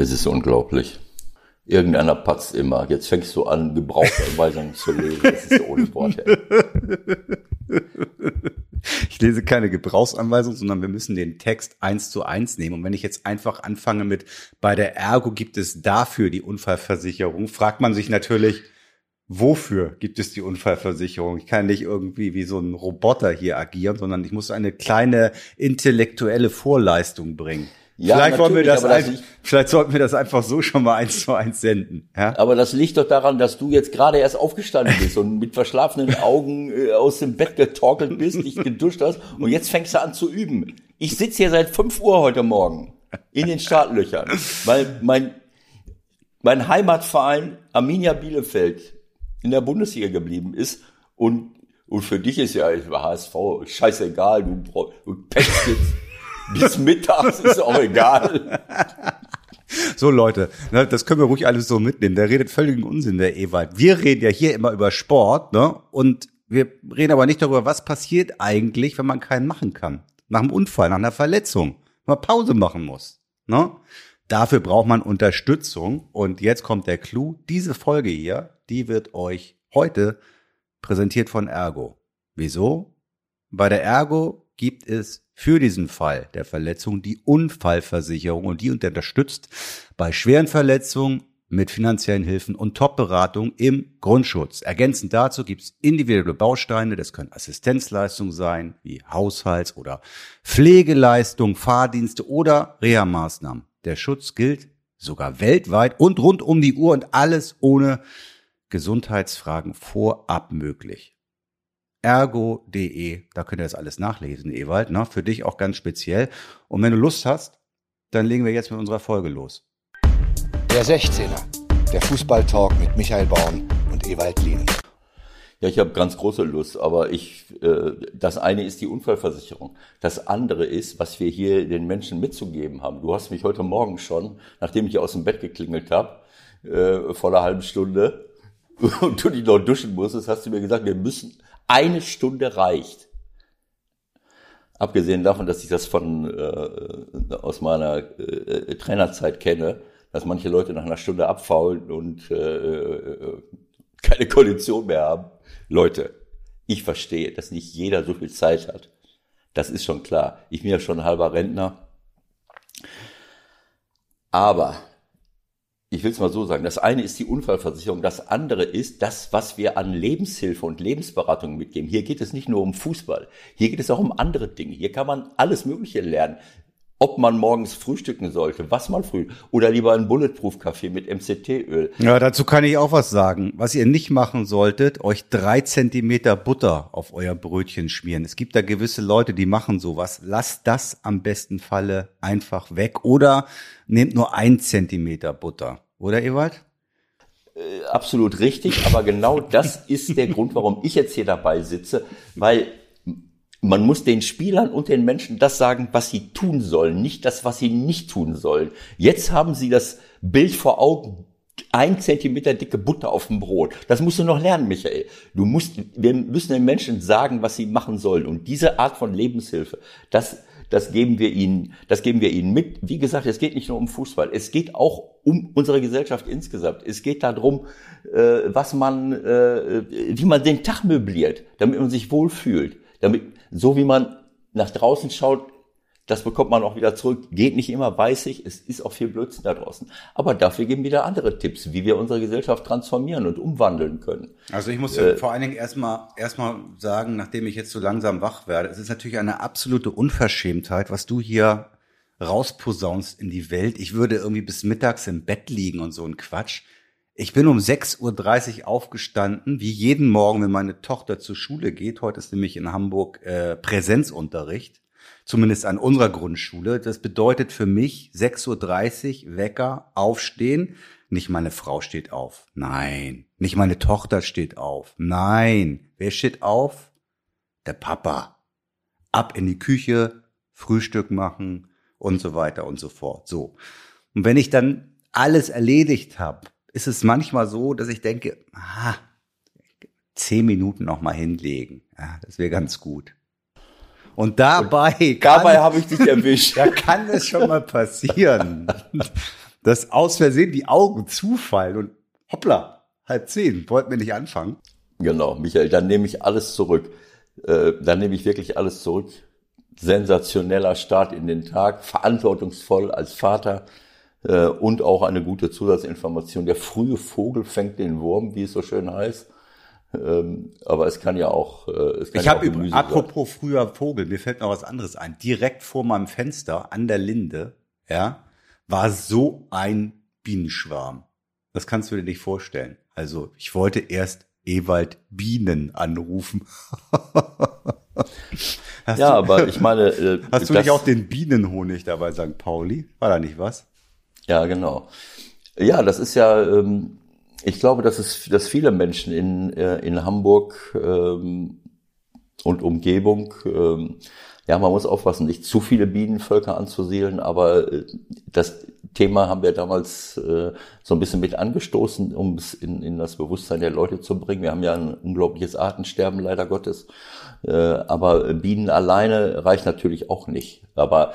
Es ist unglaublich. Irgendeiner patzt immer. Jetzt fängst du an, Gebrauchsanweisungen zu lesen. Das ist ohne Worte. Ich lese keine Gebrauchsanweisung, sondern wir müssen den Text eins zu eins nehmen. Und wenn ich jetzt einfach anfange mit, bei der Ergo gibt es dafür die Unfallversicherung, fragt man sich natürlich, wofür gibt es die Unfallversicherung? Ich kann nicht irgendwie wie so ein Roboter hier agieren, sondern ich muss eine kleine intellektuelle Vorleistung bringen. Ja, vielleicht wollen wir das, ein, vielleicht sollten wir das einfach so schon mal eins zu eins senden. Ja? Aber das liegt doch daran, dass du jetzt gerade erst aufgestanden bist und mit verschlafenen Augen äh, aus dem Bett getorkelt bist, dich geduscht hast und jetzt fängst du an zu üben. Ich sitze hier seit fünf Uhr heute Morgen in den Startlöchern, weil mein, mein Heimatverein Arminia Bielefeld in der Bundesliga geblieben ist und, und für dich ist ja HSV scheißegal, du, du pechst jetzt bis mittags ist auch egal. So Leute, ne, das können wir ruhig alles so mitnehmen. Der redet völligen Unsinn, der Ewald. Wir reden ja hier immer über Sport, ne? Und wir reden aber nicht darüber, was passiert eigentlich, wenn man keinen machen kann. Nach einem Unfall, nach einer Verletzung, wenn man Pause machen muss. Ne? Dafür braucht man Unterstützung. Und jetzt kommt der Clou. Diese Folge hier, die wird euch heute präsentiert von Ergo. Wieso? Bei der Ergo gibt es für diesen Fall der Verletzung die Unfallversicherung und die unterstützt bei schweren Verletzungen mit finanziellen Hilfen und Top-Beratung im Grundschutz. Ergänzend dazu gibt es individuelle Bausteine, das können Assistenzleistungen sein, wie Haushalts- oder Pflegeleistungen, Fahrdienste oder Reha-Maßnahmen. Der Schutz gilt sogar weltweit und rund um die Uhr und alles ohne Gesundheitsfragen vorab möglich ergo.de. Da könnt ihr das alles nachlesen, Ewald. Ne? Für dich auch ganz speziell. Und wenn du Lust hast, dann legen wir jetzt mit unserer Folge los. Der 16er, der Fußballtalk mit Michael Baum und Ewald Lien. Ja, ich habe ganz große Lust, aber ich, äh, das eine ist die Unfallversicherung. Das andere ist, was wir hier den Menschen mitzugeben haben. Du hast mich heute Morgen schon, nachdem ich aus dem Bett geklingelt habe, äh, vor einer halben Stunde, und du dich noch duschen musstest, hast du mir gesagt, wir müssen eine Stunde reicht. Abgesehen davon, dass ich das von äh, aus meiner äh, Trainerzeit kenne, dass manche Leute nach einer Stunde abfaulen und äh, keine Kondition mehr haben. Leute, ich verstehe, dass nicht jeder so viel Zeit hat. Das ist schon klar. Ich bin ja schon ein halber Rentner. Aber ich will es mal so sagen, das eine ist die Unfallversicherung, das andere ist das, was wir an Lebenshilfe und Lebensberatung mitgeben. Hier geht es nicht nur um Fußball, hier geht es auch um andere Dinge. Hier kann man alles Mögliche lernen ob man morgens frühstücken sollte, was man früh oder lieber einen Bulletproof-Kaffee mit MCT-Öl. Ja, dazu kann ich auch was sagen. Was ihr nicht machen solltet, euch drei Zentimeter Butter auf euer Brötchen schmieren. Es gibt da gewisse Leute, die machen sowas. Lasst das am besten Falle einfach weg oder nehmt nur ein Zentimeter Butter. Oder Ewald? Äh, absolut richtig, aber genau das ist der Grund, warum ich jetzt hier dabei sitze, weil man muss den Spielern und den Menschen das sagen, was sie tun sollen, nicht das, was sie nicht tun sollen. Jetzt haben sie das Bild vor Augen, ein Zentimeter dicke Butter auf dem Brot. Das musst du noch lernen, Michael. Du musst, wir müssen den Menschen sagen, was sie machen sollen. Und diese Art von Lebenshilfe, das, das geben wir ihnen, das geben wir ihnen mit. Wie gesagt, es geht nicht nur um Fußball. Es geht auch um unsere Gesellschaft insgesamt. Es geht darum, äh, was man, äh, wie man den Tag möbliert, damit man sich wohlfühlt. Damit, so wie man nach draußen schaut, das bekommt man auch wieder zurück. Geht nicht immer, weiß ich. Es ist auch viel Blödsinn da draußen. Aber dafür geben wieder andere Tipps, wie wir unsere Gesellschaft transformieren und umwandeln können. Also ich muss äh, vor allen Dingen erstmal, erstmal sagen, nachdem ich jetzt so langsam wach werde, es ist natürlich eine absolute Unverschämtheit, was du hier rausposaunst in die Welt. Ich würde irgendwie bis mittags im Bett liegen und so ein Quatsch. Ich bin um 6.30 Uhr aufgestanden, wie jeden Morgen, wenn meine Tochter zur Schule geht. Heute ist nämlich in Hamburg äh, Präsenzunterricht, zumindest an unserer Grundschule. Das bedeutet für mich 6.30 Uhr Wecker, aufstehen. Nicht meine Frau steht auf. Nein. Nicht meine Tochter steht auf. Nein. Wer steht auf? Der Papa. Ab in die Küche, Frühstück machen und so weiter und so fort. So. Und wenn ich dann alles erledigt habe, ist es manchmal so, dass ich denke, ah, zehn Minuten noch mal hinlegen. Ja, das wäre ganz gut. Und dabei, Und dabei habe ich dich erwischt. da kann es schon mal passieren, dass aus Versehen die Augen zufallen und hoppla, halb zehn, wollten wir nicht anfangen. Genau, Michael, dann nehme ich alles zurück. Äh, dann nehme ich wirklich alles zurück. Sensationeller Start in den Tag, verantwortungsvoll als Vater äh, und auch eine gute Zusatzinformation. Der frühe Vogel fängt den Wurm, wie es so schön heißt. Ähm, aber es kann ja auch. Äh, es kann ich ja habe übrigens, apropos früher Vogel, mir fällt noch was anderes ein. Direkt vor meinem Fenster an der Linde, ja, war so ein Bienenschwarm. Das kannst du dir nicht vorstellen. Also ich wollte erst Ewald Bienen anrufen. ja, du, aber ich meine. Äh, hast du nicht auch den Bienenhonig dabei, St. Pauli? War da nicht was? Ja, genau. Ja, das ist ja. Ähm, ich glaube, dass es, dass viele Menschen in äh, in Hamburg ähm, und Umgebung ähm, ja, man muss aufpassen, nicht zu viele Bienenvölker anzusiedeln, aber äh, das Thema haben wir damals äh, so ein bisschen mit angestoßen, um es in, in das Bewusstsein der Leute zu bringen. Wir haben ja ein unglaubliches Artensterben, leider Gottes. Äh, aber Bienen alleine reicht natürlich auch nicht. Aber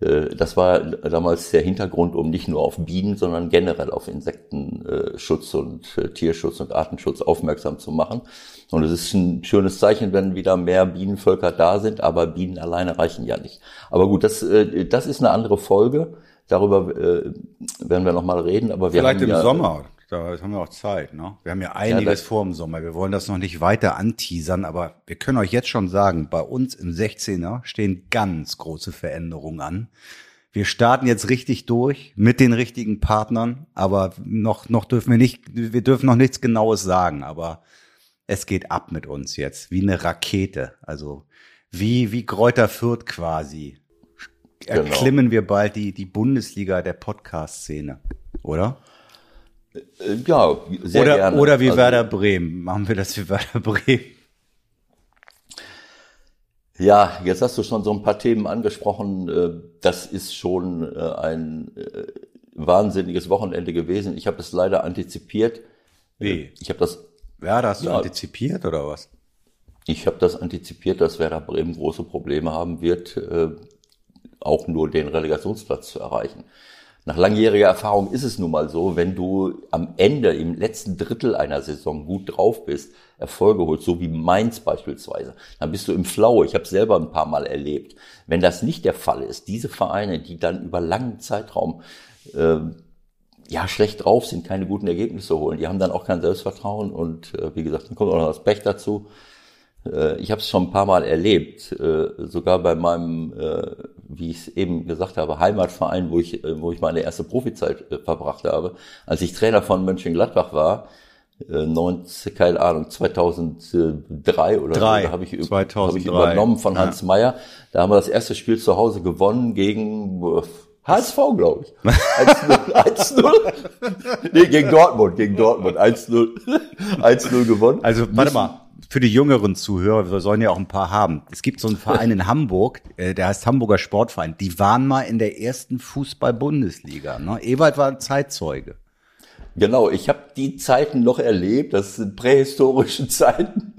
das war damals der Hintergrund, um nicht nur auf Bienen, sondern generell auf Insektenschutz und äh, Tierschutz und Artenschutz aufmerksam zu machen. Und es ist ein schönes Zeichen, wenn wieder mehr Bienenvölker da sind, aber Bienen alleine reichen ja nicht. Aber gut, das, äh, das ist eine andere Folge. Darüber werden wir nochmal reden. Aber wir Vielleicht im ja, Sommer. Da haben wir auch Zeit, ne? Wir haben ja einiges das- vor im Sommer. Wir wollen das noch nicht weiter anteasern, aber wir können euch jetzt schon sagen, bei uns im 16er stehen ganz große Veränderungen an. Wir starten jetzt richtig durch mit den richtigen Partnern, aber noch, noch dürfen wir nicht, wir dürfen noch nichts Genaues sagen, aber es geht ab mit uns jetzt, wie eine Rakete. Also, wie, wie Kräuter Fürth quasi. Genau. Erklimmen wir bald die, die Bundesliga der Podcast-Szene, oder? Äh, ja, sehr oder, gerne. oder wie Also- Werder Bremen. Machen wir das wie Werder Bremen. Ja, jetzt hast du schon so ein paar Themen angesprochen. Äh, Das ist schon äh, ein wahnsinniges Wochenende gewesen. Ich habe es leider antizipiert. Wie? Ich habe das, Werder hast du Ja. antizipiert oder was? ich habe das antizipiert, dass Werder Bremen große Probleme haben wird, auch nur den Relegationsplatz zu erreichen. Nach langjähriger Erfahrung ist es nun mal so, wenn du am Ende im letzten Drittel einer Saison gut drauf bist, Erfolge holst, so wie Mainz beispielsweise, dann bist du im Flow. Ich habe es selber ein paar Mal erlebt. Wenn das nicht der Fall ist, diese Vereine, die dann über langen Zeitraum äh, ja schlecht drauf sind, keine guten Ergebnisse holen, die haben dann auch kein Selbstvertrauen und äh, wie gesagt, dann kommt auch noch das Pech dazu. Äh, Ich habe es schon ein paar Mal erlebt, äh, sogar bei meinem, äh, wie ich es eben gesagt habe, Heimatverein, wo ich, wo ich meine erste Profizeit verbracht habe. Als ich Trainer von Mönchengladbach war, äh, 19, keine Ahnung, 2003 oder Drei. so, habe ich, üb- 2003. hab ich übernommen von Ja. Hans Meyer. Da haben wir das erste Spiel zu Hause gewonnen gegen HSV, glaube ich. 1-0. 1-0. Nee, gegen Dortmund, gegen Dortmund. 1-0. 1-0 gewonnen. Also, warte mal. Für die jüngeren Zuhörer, wir sollen ja auch ein paar haben. Es gibt so einen Verein in Hamburg, äh, der heißt Hamburger Sportverein. Die waren mal in der ersten Fußball-Bundesliga. Ne? Ewald war Zeitzeuge. Genau, ich habe die Zeiten noch erlebt, das sind prähistorische Zeiten.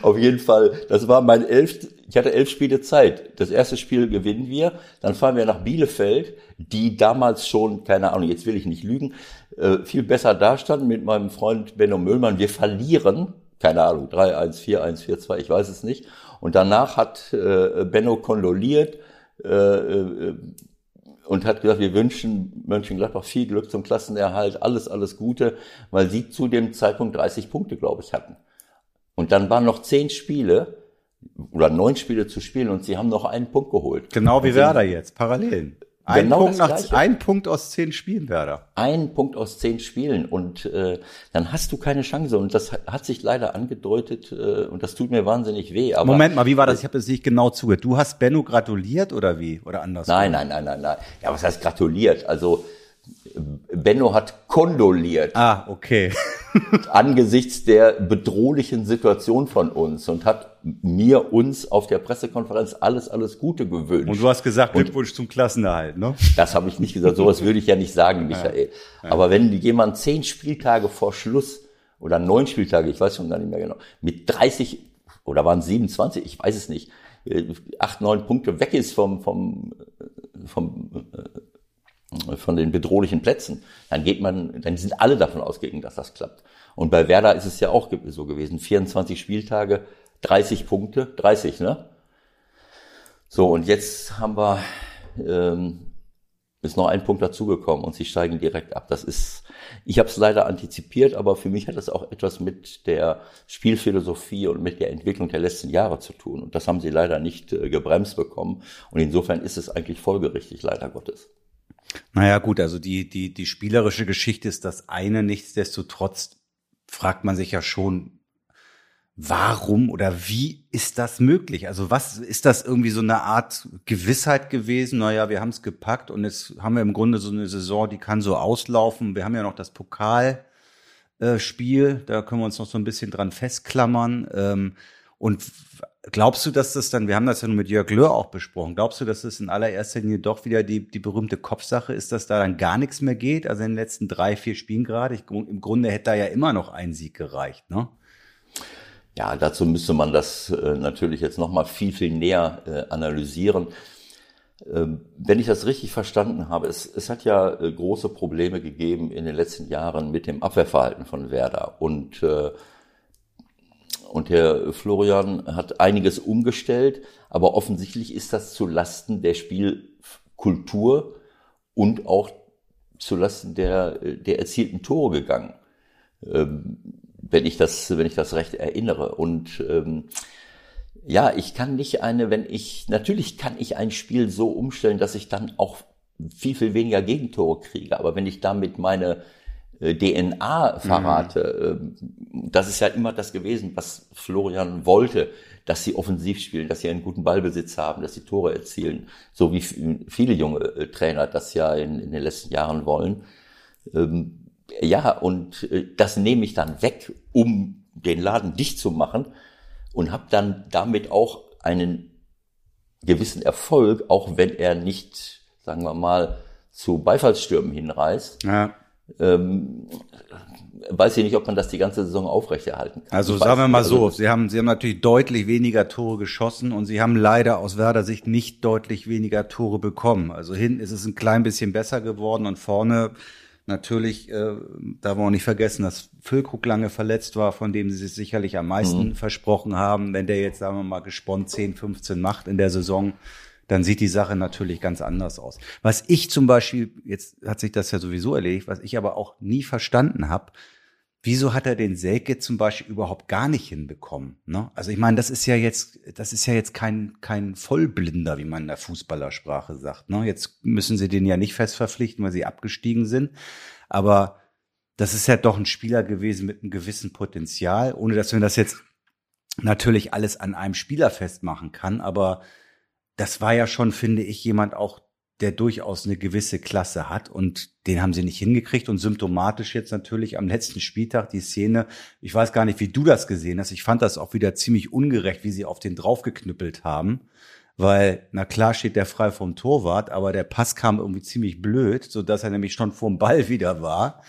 Auf jeden Fall, das war mein elf, ich hatte elf Spiele Zeit. Das erste Spiel gewinnen wir, dann fahren wir nach Bielefeld, die damals schon, keine Ahnung, jetzt will ich nicht lügen, äh, viel besser dastanden mit meinem Freund Benno Müllmann. Wir verlieren, keine Ahnung, 3-1, 4-1, 4-2, ich weiß es nicht. Und danach hat äh, Benno kondoliert, äh, äh, und hat gesagt, wir wünschen Mönchengladbach viel Glück zum Klassenerhalt, alles, alles Gute, weil sie zu dem Zeitpunkt 30 Punkte, glaube ich, hatten. Und dann waren noch zehn Spiele oder neun Spiele zu spielen und sie haben noch einen Punkt geholt. Genau wie Werder jetzt, Parallelen. Ein, Genau Punkt nach, ein Punkt aus zehn Spielen Werder. Einen Punkt aus zehn Spielen und äh, dann hast du keine Chance. Und das hat- sich leider angedeutet äh, und das tut mir wahnsinnig weh. Aber Moment mal, wie war das? Ich habe das nicht genau zugehört. Du hast Benno gratuliert oder wie? Oder anders? Nein, nein, nein, nein, nein. Ja, was heißt gratuliert? Also äh, Benno hat kondoliert. Ah, okay. Angesichts der bedrohlichen Situation von uns und hat mir uns auf der Pressekonferenz alles, alles Gute gewünscht. Und du hast gesagt, Glückwunsch zum Klassenerhalt, ne? das habe ich nicht gesagt, sowas würde ich ja nicht sagen, Michael. Aber wenn jemand zehn Spieltage vor Schluss oder neun Spieltage, ich weiß schon gar nicht mehr genau, mit 30 oder waren es 27, ich weiß es nicht, äh, acht, neun Punkte weg ist vom, vom, äh, vom, äh, von den bedrohlichen Plätzen, dann geht man, dann sind alle davon ausgegangen, dass das klappt. Und bei Werder ist es ja auch so gewesen. 24 Spieltage, 30 Punkte, 30, ne? So, und jetzt haben wir, ähm, ist noch ein Punkt dazugekommen und sie steigen direkt ab. Das ist, ich habe es leider antizipiert, aber für mich hat das auch etwas mit der Spielphilosophie und mit der Entwicklung der letzten Jahre zu tun. Und das haben sie leider nicht äh, gebremst bekommen. Und insofern ist es eigentlich folgerichtig, leider Gottes. Naja, gut, also die, die, die spielerische Geschichte ist das eine. Nichtsdestotrotz fragt man sich ja schon, warum oder wie ist das möglich? Also was ist das irgendwie so eine Art Gewissheit gewesen? Naja, wir haben es gepackt und jetzt haben wir im Grunde so eine Saison, die kann so auslaufen. Wir haben ja noch das Pokalspiel, da können wir uns noch so ein bisschen dran festklammern. Ähm, und Glaubst du, dass das dann, wir haben das ja nur mit Jörg Löhr auch besprochen, glaubst du, dass das in allererster Linie doch wieder die, die berühmte Kopfsache ist, dass da dann gar nichts mehr geht? Also in den letzten drei, vier Spielen gerade. Ich, Im Grunde hätte da ja immer noch ein Sieg gereicht, ne? Ja, dazu müsste man das äh, natürlich jetzt nochmal viel, viel näher äh, analysieren. Ähm, wenn ich das richtig verstanden habe, es, es hat ja äh, große Probleme gegeben in den letzten Jahren mit dem Abwehrverhalten von Werder. Und äh, und Herr Florian hat einiges umgestellt, aber offensichtlich ist das zu Lasten der Spielkultur und auch zu Lasten der, der erzielten Tore gegangen. Ähm, wenn ich das, wenn ich das recht erinnere. Und ähm, ja, ich kann nicht eine, wenn ich, natürlich kann ich ein Spiel so umstellen, dass ich dann auch viel, viel weniger Gegentore kriege. Aber wenn ich damit meine DNA verrate. Mhm. Das ist ja immer das gewesen, was Florian wollte, dass sie offensiv spielen, dass sie einen guten Ballbesitz haben, dass sie Tore erzielen, so wie viele junge äh, Trainer das ja in, in den letzten Jahren wollen. Ähm, ja, und das nehme ich dann weg, um den Laden dicht zu machen und habe dann damit auch einen gewissen Erfolg, auch wenn er nicht, sagen wir mal, zu Beifallsstürmen hinreißt. Ja ähm, weiß ich nicht, ob man das die ganze Saison aufrechterhalten kann. Also sagen wir mal so, also, Sie haben, Sie haben natürlich deutlich weniger Tore geschossen und Sie haben leider aus Werder Sicht nicht deutlich weniger Tore bekommen. Also hinten ist es ein klein bisschen besser geworden und vorne natürlich, äh, da wollen wir nicht vergessen, dass Füllkrug lange verletzt war, von dem Sie sich sicherlich am meisten mhm. versprochen haben. Wenn der jetzt, sagen wir mal, gesponnen 10, 15 macht in der Saison, dann sieht die Sache natürlich ganz anders aus. Was ich zum Beispiel, jetzt hat sich das ja sowieso erledigt, was ich aber auch nie verstanden habe, wieso hat er den Selke zum Beispiel überhaupt gar nicht hinbekommen? Ne? Also ich meine, das ist ja jetzt, das ist ja jetzt kein, kein Vollblinder, wie man in der Fußballersprache sagt. Ne? Jetzt müssen sie den ja nicht fest verpflichten, weil sie abgestiegen sind. Aber das ist ja doch ein Spieler gewesen mit einem gewissen Potenzial, ohne dass man das jetzt natürlich alles an einem Spieler festmachen kann. Aber das war ja schon, finde ich, jemand auch, der durchaus eine gewisse Klasse hat und den haben sie nicht hingekriegt und symptomatisch jetzt natürlich am letzten Spieltag die Szene. Ich weiß gar nicht, wie du das gesehen hast. Ich fand das auch wieder ziemlich ungerecht, wie sie auf den draufgeknüppelt haben, weil na klar steht der frei vom Torwart, aber der Pass kam irgendwie ziemlich blöd, so dass er nämlich schon vorm Ball wieder war.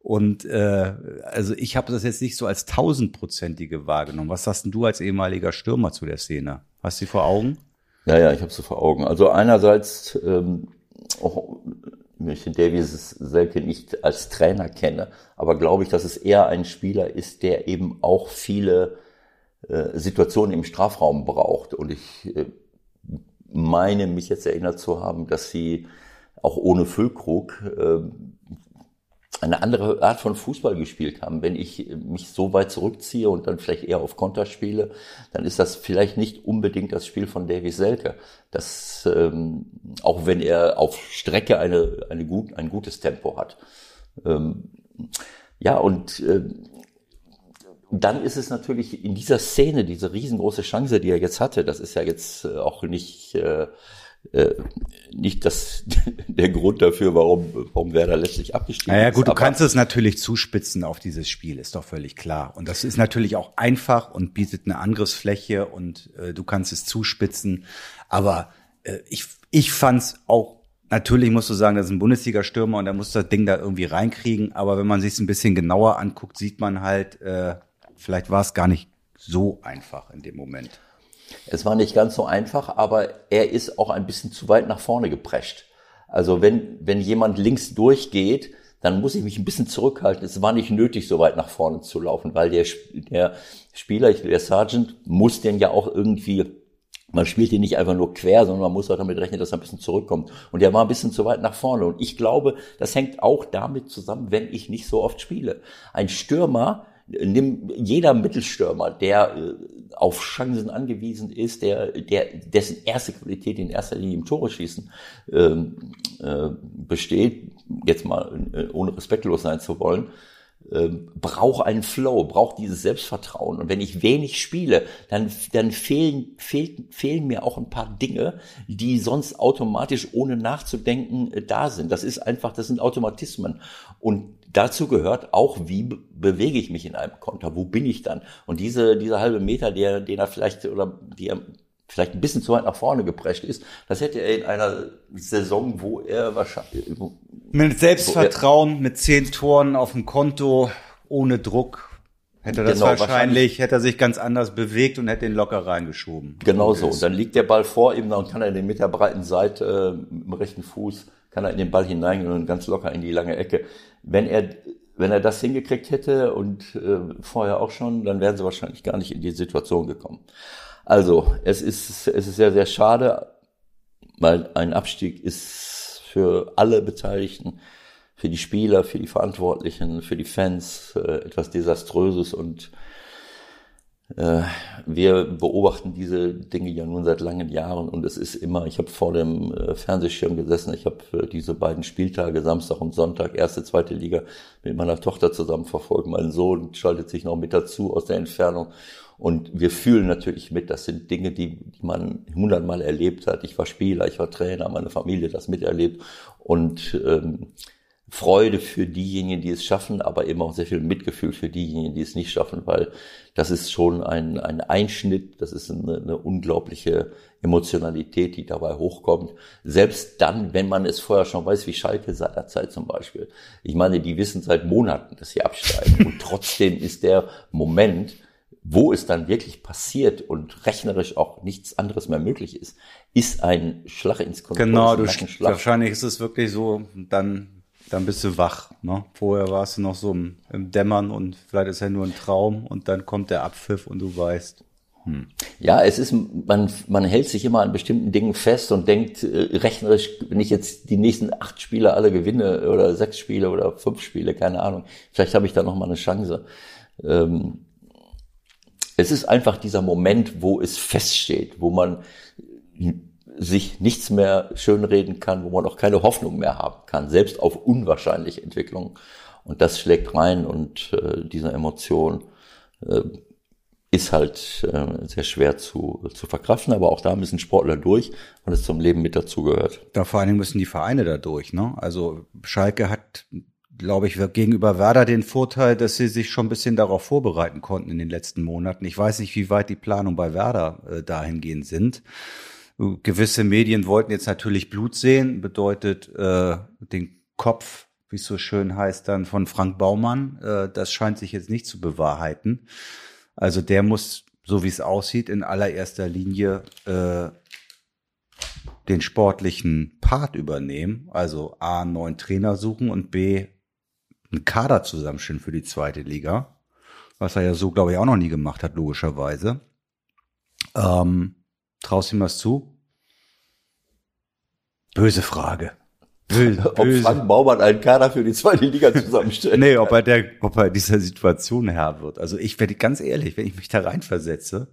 Und äh, also ich habe das jetzt nicht so als tausendprozentige wahrgenommen. Was sagst denn du als ehemaliger Stürmer zu der Szene? Hast du sie vor Augen? Ja, ja, ich habe sie vor Augen. Also einerseits, ähm, auch, den Davies Selke nicht als Trainer kenne, aber glaube ich, dass es eher ein Spieler ist, der eben auch viele äh, Situationen im Strafraum braucht. Und ich äh, meine, mich jetzt erinnert zu haben, dass sie auch ohne Füllkrug äh, eine andere Art von Fußball gespielt haben. Wenn ich mich so weit zurückziehe und dann vielleicht eher auf Konter spiele, dann ist das vielleicht nicht unbedingt das Spiel von Davis Selke. Das, ähm, auch wenn er auf Strecke eine, eine gut, ein gutes Tempo hat. Ähm, ja, und äh, dann ist es natürlich in dieser Szene, diese riesengroße Chance, die er jetzt hatte, das ist ja jetzt äh, auch nicht... Äh, äh, nicht das, der Grund dafür, warum, warum Werder letztlich abgestiegen naja, ist. Ja gut, du kannst es natürlich zuspitzen auf dieses Spiel, ist doch völlig klar. Und das ist natürlich auch einfach und bietet eine Angriffsfläche und äh, du kannst es zuspitzen. Aber äh, ich, ich fand es auch, natürlich musst du sagen, das ist ein Bundesliga-Stürmer und er muss das Ding da irgendwie reinkriegen. Aber wenn man sich es ein bisschen genauer anguckt, sieht man halt, äh, vielleicht war es gar nicht so einfach in dem Moment. Es war nicht ganz so einfach, aber er ist auch ein bisschen zu weit nach vorne geprescht. Also wenn, wenn jemand links durchgeht, dann muss ich mich ein bisschen zurückhalten. Es war nicht nötig, so weit nach vorne zu laufen, weil der, der Spieler, der Sergeant, muss den ja auch irgendwie man spielt ihn nicht einfach nur quer, sondern man muss auch damit rechnen, dass er ein bisschen zurückkommt. Und der war ein bisschen zu weit nach vorne. Und ich glaube, das hängt auch damit zusammen, wenn ich nicht so oft spiele. Ein Stürmer, nimm jeder Mittelstürmer, der äh, auf Chancen angewiesen ist, der, der dessen erste Qualität in erster Linie im Tore schießen ähm, äh, besteht, jetzt mal äh, ohne respektlos sein zu wollen, ähm, braucht einen Flow, braucht dieses Selbstvertrauen. Und wenn ich wenig spiele, dann, dann fehlen, fehlen, fehlen mir auch ein paar Dinge, die sonst automatisch ohne nachzudenken äh, da sind. Das ist einfach, das sind Automatismen. Und dazu gehört auch, wie bewege ich mich in einem Konter? Wo bin ich dann? Und diese, diese halbe Meter, der, den er vielleicht, oder die er vielleicht ein bisschen zu weit nach vorne geprescht ist, das hätte er in einer Saison, wo er wahrscheinlich... Mit Selbstvertrauen, mit zehn Toren auf dem Konto, ohne Druck, hätte das genau, wahrscheinlich, wahrscheinlich, hätte er sich ganz anders bewegt und hätte ihn locker reingeschoben. Genau so. Und dann liegt der Ball vor ihm, dann kann er den mit der breiten Seite, äh, mit dem rechten Fuß, kann er in den Ball hineingehen und ganz locker in die lange Ecke. Wenn er wenn er das hingekriegt hätte und äh, vorher auch schon, dann wären sie wahrscheinlich gar nicht in die Situation gekommen. Also, es ist, es ist sehr, sehr schade, weil ein Abstieg ist für alle Beteiligten, für die Spieler, für die Verantwortlichen, für die Fans äh, etwas Desaströses und wir beobachten diese Dinge ja nun seit langen Jahren und es ist immer, ich habe vor dem äh, Fernsehschirm gesessen, ich habe äh, diese beiden Spieltage, Samstag und Sonntag, erste, zweite Liga, mit meiner Tochter zusammen verfolgt. Mein Sohn schaltet sich noch mit dazu aus der Entfernung und wir fühlen natürlich mit, das sind Dinge, die, die man hundertmal erlebt hat. Ich war Spieler, ich war Trainer, meine Familie das miterlebt und ähm, Freude für diejenigen, die es schaffen, aber eben auch sehr viel Mitgefühl für diejenigen, die es nicht schaffen, weil das ist schon ein, ein Einschnitt, das ist eine, eine unglaubliche Emotionalität, die dabei hochkommt. Selbst dann, wenn man es vorher schon weiß, wie Schalke seinerzeit zum Beispiel. Ich meine, die wissen seit Monaten, dass sie absteigen und trotzdem ist der Moment, wo es dann wirklich passiert und rechnerisch auch nichts anderes mehr möglich ist, ist ein Schlag ins Kontor. Genau, du wahrscheinlich ist es wirklich so, dann, dann bist du wach. Ne? Vorher warst du noch so im, im Dämmern und vielleicht ist ja nur ein Traum und dann kommt der Abpfiff und du weißt. Hm. Ja, es ist, man, man hält sich immer an bestimmten Dingen fest und denkt, äh, rechnerisch, wenn ich jetzt die nächsten acht Spiele alle gewinne oder sechs Spiele oder fünf Spiele, keine Ahnung, vielleicht habe ich da noch mal eine Chance. Ähm, es ist einfach dieser Moment, wo es feststeht, wo man sich nichts mehr schönreden kann, wo man auch keine Hoffnung mehr haben kann, selbst auf unwahrscheinliche Entwicklungen. Und das schlägt rein und äh, diese Emotion äh, ist halt äh, sehr schwer zu, zu verkraften, aber auch da müssen Sportler durch, weil es zum Leben mit dazugehört. Da vor allen Dingen müssen die Vereine da durch. Ne? Also Schalke hat glaube ich, gegenüber Werder den Vorteil, dass sie sich schon ein bisschen darauf vorbereiten konnten in den letzten Monaten. Ich weiß nicht, wie weit die Planung bei Werder äh, dahingehend sind. Gewisse Medien wollten jetzt natürlich Blut sehen, bedeutet äh, den Kopf, wie es so schön heißt, dann von Frank Baumann. Äh, das scheint sich jetzt nicht zu bewahrheiten. Also der muss, so wie es aussieht, in allererster Linie äh, den sportlichen Part übernehmen, also A, einen neuen Trainer suchen und B, einen Kader zusammenstellen für die zweite Liga, was er ja so, glaube ich, auch noch nie gemacht hat, logischerweise. Ähm, traust du ihm was zu? Böse Frage. Böse, ob böse. Frank Baumann einen Kader für die zweite Liga zusammenstellt. nee, ob er, der, ob er dieser Situation Herr wird. Also ich werde ganz ehrlich, wenn ich mich da reinversetze,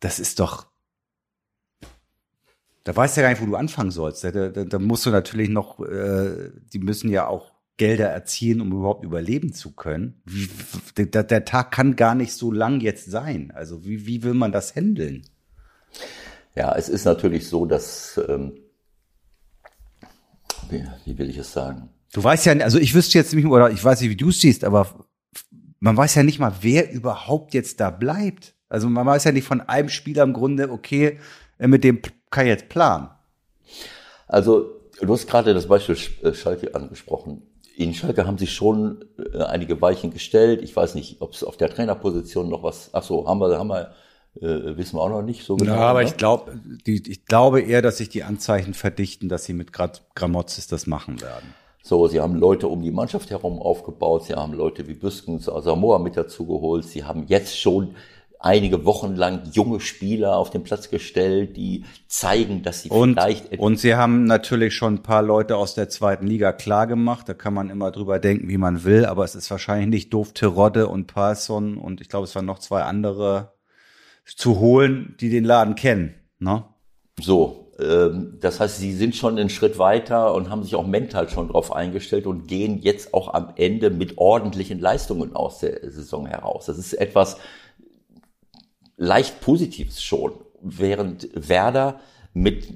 das ist doch, da weißt du ja gar nicht, wo du anfangen sollst. Da, da, da musst du natürlich noch, äh, die müssen ja auch Gelder erzielen, um überhaupt überleben zu können. Wie, der, der, Tag kann gar nicht so lang jetzt sein. Also wie, wie will man das handeln? Ja, es ist natürlich so, dass, ähm, wie, wie will ich es sagen? Du weißt ja, also ich wüsste jetzt nicht, oder ich weiß nicht, wie du es siehst, aber man weiß ja nicht mal, wer überhaupt jetzt da bleibt. Also man weiß ja nicht von einem Spieler im Grunde, okay, äh, mit dem kann ich jetzt planen. Also du hast gerade das Beispiel äh, Schalke angesprochen in Schalke haben sich schon äh, einige Weichen gestellt. Ich weiß nicht, ob es auf der Trainerposition noch was. Ach so, haben wir, haben wir Äh, wissen wir auch noch nicht so genau. Ja, aber ne? ich glaube, ich glaube eher, dass sich die Anzeichen verdichten, dass sie mit Gramozis das machen werden. So, sie haben Leute um die Mannschaft herum aufgebaut, sie haben Leute wie Büskens, Samoa mit dazu geholt, sie haben jetzt schon einige Wochen lang junge Spieler auf den Platz gestellt, die zeigen, dass sie und, vielleicht und sie haben natürlich schon ein paar Leute aus der zweiten Liga klar gemacht. Da kann man immer drüber denken, wie man will, aber es ist wahrscheinlich nicht doof, Terodde und Parson und ich glaube, es waren noch zwei andere zu holen, die den Laden kennen. Ne? So, ähm, das heißt, sie sind schon einen Schritt weiter und haben sich auch mental schon darauf eingestellt und gehen jetzt auch am Ende mit ordentlichen Leistungen aus der Saison heraus. Das ist etwas leicht Positives schon, während Werder mit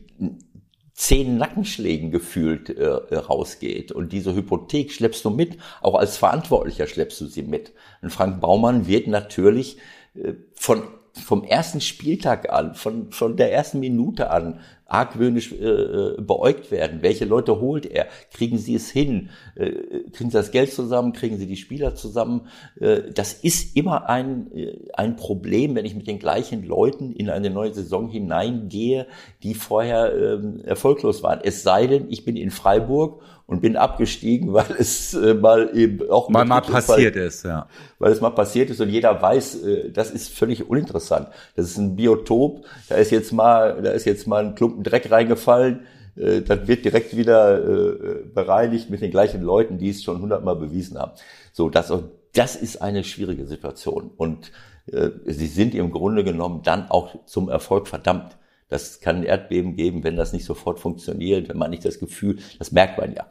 zehn Nackenschlägen gefühlt äh, rausgeht. Und diese Hypothek schleppst du mit, auch als Verantwortlicher schleppst du sie mit. Und Frank Baumann wird natürlich äh, von vom ersten Spieltag an, von, von der ersten Minute an argwöhnisch äh, äh, beäugt werden. Welche Leute holt er? Kriegen sie es hin? Äh, kriegen sie das Geld zusammen? Kriegen sie die Spieler zusammen? Äh, das ist immer ein, äh, ein Problem, wenn ich mit den gleichen Leuten in eine neue Saison hineingehe, die vorher äh, erfolglos waren. Es sei denn, ich bin in Freiburg und bin abgestiegen, weil es äh, mal eben auch mal, mal passiert weil, ist, ja. Weil es mal passiert ist und jeder weiß, äh, das ist völlig uninteressant. Das ist ein Biotop, da ist jetzt mal, da ist jetzt mal ein Klumpen Dreck reingefallen, äh, das wird direkt wieder äh, bereinigt mit den gleichen Leuten, die es schon hundertmal bewiesen haben. So, das, das ist eine schwierige Situation und äh, sie sind im Grunde genommen dann auch zum Erfolg verdammt. Das kann ein Erdbeben geben, wenn das nicht sofort funktioniert, wenn man nicht das Gefühl, das merkt man ja.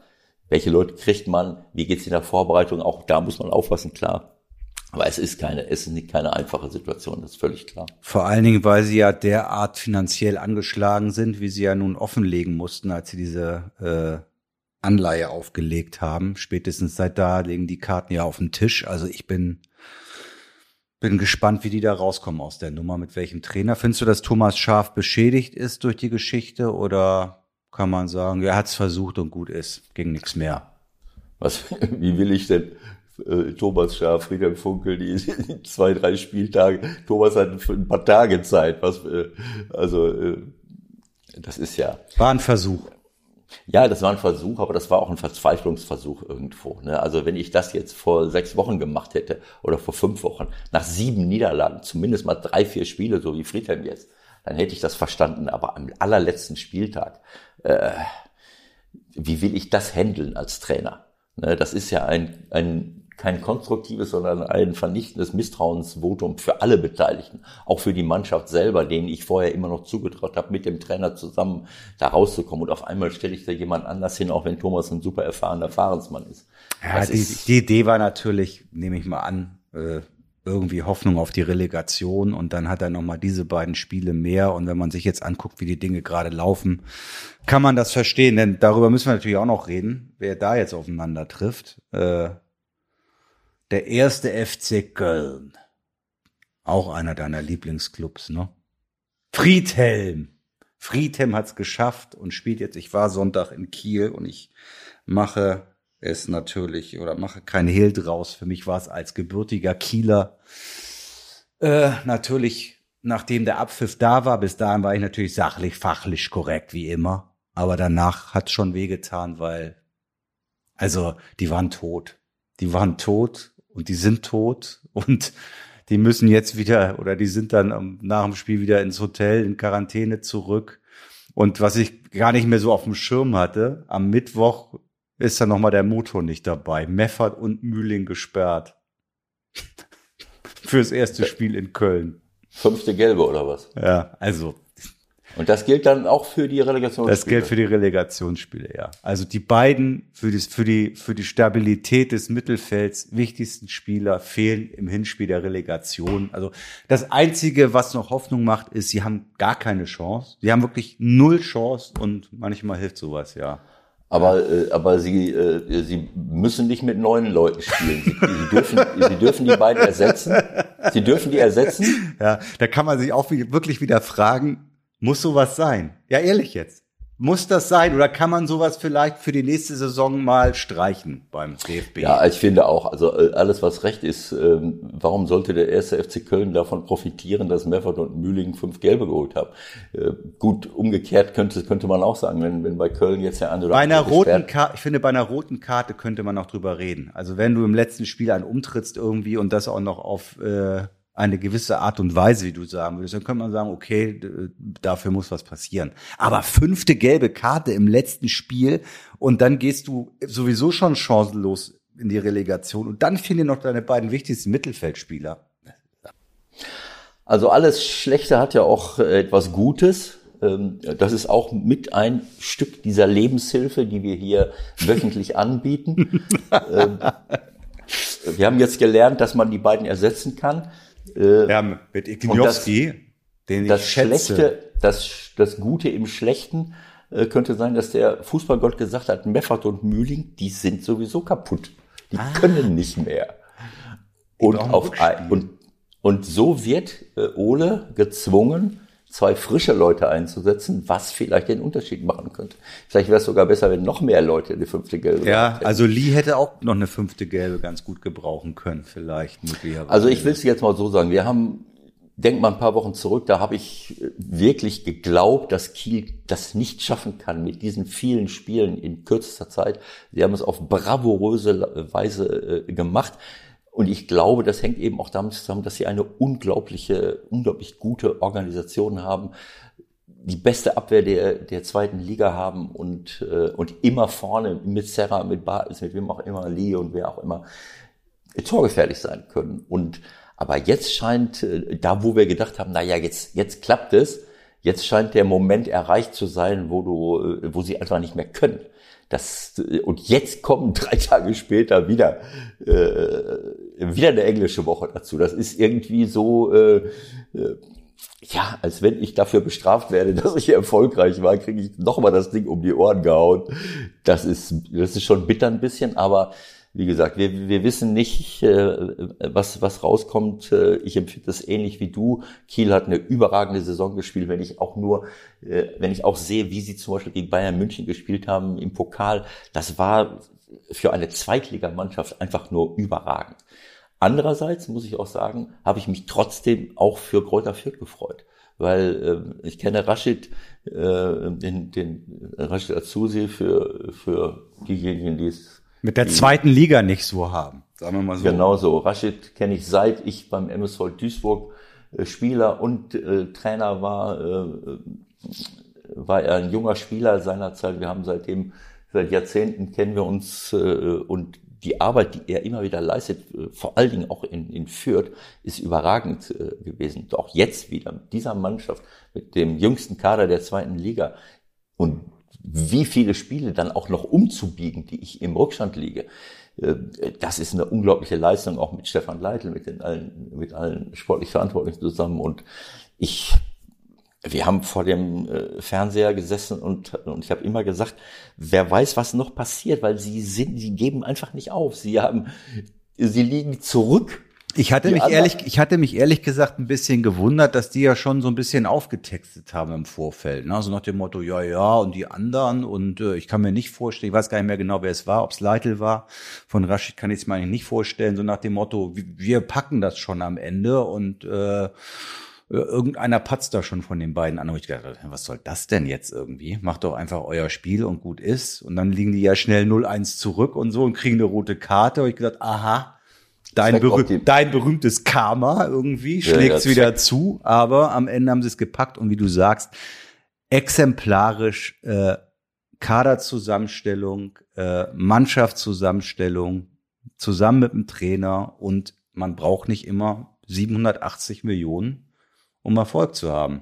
Welche Leute kriegt man? Wie geht's in der Vorbereitung? Auch da muss man aufpassen, klar. Aber es ist keine, es ist nicht keine einfache Situation, das ist völlig klar. Vor allen Dingen, weil sie ja derart finanziell angeschlagen sind, wie sie ja nun offenlegen mussten, als sie diese äh, Anleihe aufgelegt haben. Spätestens seit da legen die Karten ja auf den Tisch. Also ich bin bin gespannt, wie die da rauskommen aus der Nummer, mit welchem Trainer. Findest du, dass Thomas Schaf beschädigt ist durch die Geschichte oder kann man sagen, er hat es versucht und gut ist, ging nichts mehr? Was, wie will ich denn äh, Thomas Schaf, Friedhelm Funkel, die zwei, drei Spieltage, Thomas hat ein paar Tage Zeit, was, äh, also, äh, das ist ja. War ein Versuch. Ja, das war ein Versuch, aber das war auch ein Verzweiflungsversuch irgendwo. Ne? Also wenn ich das jetzt vor sechs Wochen gemacht hätte oder vor fünf Wochen, nach sieben Niederlagen, zumindest mal drei, vier Spiele, so wie Friedhelm jetzt, dann hätte ich das verstanden. Aber am allerletzten Spieltag, äh, wie will ich das handeln als Trainer? Ne? Das ist ja ein, ein kein konstruktives, sondern ein vernichtendes Misstrauensvotum für alle Beteiligten, auch für die Mannschaft selber, denen ich vorher immer noch zugetraut habe, mit dem Trainer zusammen da rauszukommen. Und auf einmal stelle ich da jemand anders hin, auch wenn Thomas ein super erfahrener Fahrensmann ist. Ja, die, die, Idee war natürlich, nehme ich mal an, äh, irgendwie Hoffnung auf die Relegation und dann hat er nochmal diese beiden Spiele mehr. Und wenn man sich jetzt anguckt, wie die Dinge gerade laufen, kann man das verstehen. Denn darüber müssen wir natürlich auch noch reden, wer da jetzt aufeinander trifft. Der erste FC Köln. Auch einer deiner Lieblingsclubs, ne? Friedhelm. Friedhelm hat's geschafft und spielt jetzt. Ich war Sonntag in Kiel und ich mache es natürlich oder mache kein Hehl draus. Für mich war es als gebürtiger Kieler äh, natürlich, nachdem der Abpfiff da war, bis dahin war ich natürlich sachlich, fachlich korrekt wie immer. Aber danach hat's schon wehgetan, weil also die waren tot. Die waren tot und die sind tot und die müssen jetzt wieder oder die sind dann nach dem Spiel wieder ins Hotel in Quarantäne zurück. Und was ich gar nicht mehr so auf dem Schirm hatte, am Mittwoch ist dann nochmal der Motor nicht dabei. Meffert und Mühling gesperrt. Fürs erste Spiel in Köln. Fünfte Gelbe oder was? Ja, also und das gilt dann auch für die Relegationsspiele? Das gilt für die Relegationsspiele, ja. Also die beiden für, das, für, die, für die Stabilität des Mittelfelds wichtigsten Spieler fehlen im Hinspiel der Relegation. Also das Einzige, was noch Hoffnung macht, ist, sie haben gar keine Chance. Sie haben wirklich null Chance und manchmal hilft sowas, ja. Aber, äh, aber sie, äh, sie müssen nicht mit neuen Leuten spielen. Sie, sie, dürfen, sie dürfen die beiden ersetzen. Sie dürfen die ersetzen. Ja, da kann man sich auch wirklich wieder fragen, muss sowas sein? Ja, ehrlich jetzt. Muss das sein oder kann man sowas vielleicht für die nächste Saison mal streichen beim DFB? Ja, ich finde auch, also äh, alles was recht ist, ähm, warum sollte der erste FC Köln davon profitieren, dass Meffert und Mühling fünf Gelbe geholt haben? Äh, gut, umgekehrt könnte, könnte man auch sagen, wenn, wenn bei Köln jetzt der andere bei einer roten Karte, ich finde, bei einer roten Karte könnte man noch drüber reden. Also wenn du im letzten Spiel einen umtrittst irgendwie und das auch noch auf äh, eine gewisse Art und Weise, wie du sagen würdest, dann könnte man sagen, okay, dafür muss was passieren. Aber fünfte gelbe Karte im letzten Spiel und dann gehst du sowieso schon chancenlos in die Relegation und dann fehlen dir noch deine beiden wichtigsten Mittelfeldspieler. Also alles Schlechte hat ja auch etwas Gutes. Ähm, das ist auch mit ein Stück dieser Lebenshilfe, die wir hier wöchentlich anbieten. Ähm, wir haben jetzt gelernt, dass man die beiden ersetzen kann. Äh, ja, mit Igniowski, den ich das schätze. Schlechte, das, das Gute im Schlechten äh, könnte sein, dass der Fußballgott gesagt hat, Meffert und Mühling, die sind sowieso kaputt. Die ah. können nicht mehr. Und, auf, und, und so wird äh, Ole gezwungen, zwei frische Leute einzusetzen, was vielleicht den Unterschied machen könnte. Vielleicht wäre es sogar besser, wenn noch mehr Leute eine fünfte Gelbe Ja, hätten. also Lee hätte auch noch eine fünfte Gelbe ganz gut gebrauchen können, vielleicht möglicherweise. Also ich will es jetzt mal so sagen, wir haben denk mal ein paar Wochen zurück, da habe ich wirklich geglaubt, dass Kiel das nicht schaffen kann mit diesen vielen Spielen in kürzester Zeit. Sie haben es auf bravouröse Weise äh, gemacht. Und ich glaube, das hängt eben auch damit zusammen, dass sie eine unglaubliche, unglaublich gute Organisation haben, die beste Abwehr der, der zweiten Liga haben und, äh, und immer vorne mit Serra, mit Bartels, mit wem auch immer, Lee und wer auch immer, torgefährlich sein können. Und aber jetzt scheint, äh, da wo wir gedacht haben, na ja, jetzt, jetzt klappt es, jetzt scheint der Moment erreicht zu sein, wo du, äh, wo sie einfach nicht mehr können. Das, und jetzt kommen drei Tage später wieder, äh, wieder eine englische Woche dazu. Das ist irgendwie so, äh, äh, ja, als wenn ich dafür bestraft werde, dass ich erfolgreich war, kriege ich nochmal das Ding um die Ohren gehauen. Das ist, das ist schon bitter ein bisschen, aber wie gesagt, wir, wir wissen nicht, äh, was, was rauskommt. Äh, ich empfinde das ähnlich wie du. Kiel hat eine überragende Saison gespielt, wenn ich auch nur, äh, wenn ich auch sehe, wie sie zum Beispiel gegen Bayern München gespielt haben im Pokal. Das war für eine Zweitligamannschaft einfach nur überragend. Andererseits muss ich auch sagen, habe ich mich trotzdem auch für Kräuter Fürth gefreut weil äh, ich kenne Rashid, äh, den, den Rashid Azusi für, für diejenigen, die es mit der zweiten Liga nicht so haben, sagen wir mal so. Genau so. Rashid kenne ich seit ich beim MSV Duisburg äh, Spieler und äh, Trainer war, äh, war er ein junger Spieler seinerzeit. Wir haben seitdem, seit Jahrzehnten kennen wir uns äh, und die Arbeit, die er immer wieder leistet, äh, vor allen Dingen auch in, in Fürth, ist überragend äh, gewesen. Auch jetzt wieder mit dieser Mannschaft, mit dem jüngsten Kader der zweiten Liga. Und wie viele Spiele dann auch noch umzubiegen, die ich im Rückstand liege. Äh, das ist eine unglaubliche Leistung, auch mit Stefan Leitl, mit den allen, mit allen sportlich Verantwortlichen zusammen. Und ich, wir haben vor dem äh, Fernseher gesessen und, und ich habe immer gesagt, wer weiß, was noch passiert, weil sie sind, sie geben einfach nicht auf. Sie haben, sie liegen zurück ich hatte mich ehrlich, ich hatte mich ehrlich gesagt ein bisschen gewundert, dass die ja schon so ein bisschen aufgetextet haben im Vorfeld. Ne? Also nach dem Motto, ja, ja, und die anderen. Und äh, ich kann mir nicht vorstellen, ich weiß gar nicht mehr genau, wer es war, ob es Leitl war. Von Rashid kann ich es mir eigentlich nicht vorstellen. So nach dem Motto, wir packen das schon am Ende und äh, irgendeiner patzt da schon von den beiden an. Und ich dachte, was soll das denn jetzt irgendwie? Macht doch einfach euer Spiel und gut ist. Und dann liegen die ja schnell 0-1 zurück und so und kriegen eine rote Karte. Und ich gedacht, aha, dein, berüh dein berühmtes Karma irgendwie schlägt's ja, wieder zu, aber am Ende haben sie es gepackt und wie du sagst, exemplarisch äh, Kaderzusammenstellung, äh, Mannschaftszusammenstellung, zusammen mit dem Trainer und man braucht nicht immer 780 Millionen, um Erfolg zu haben.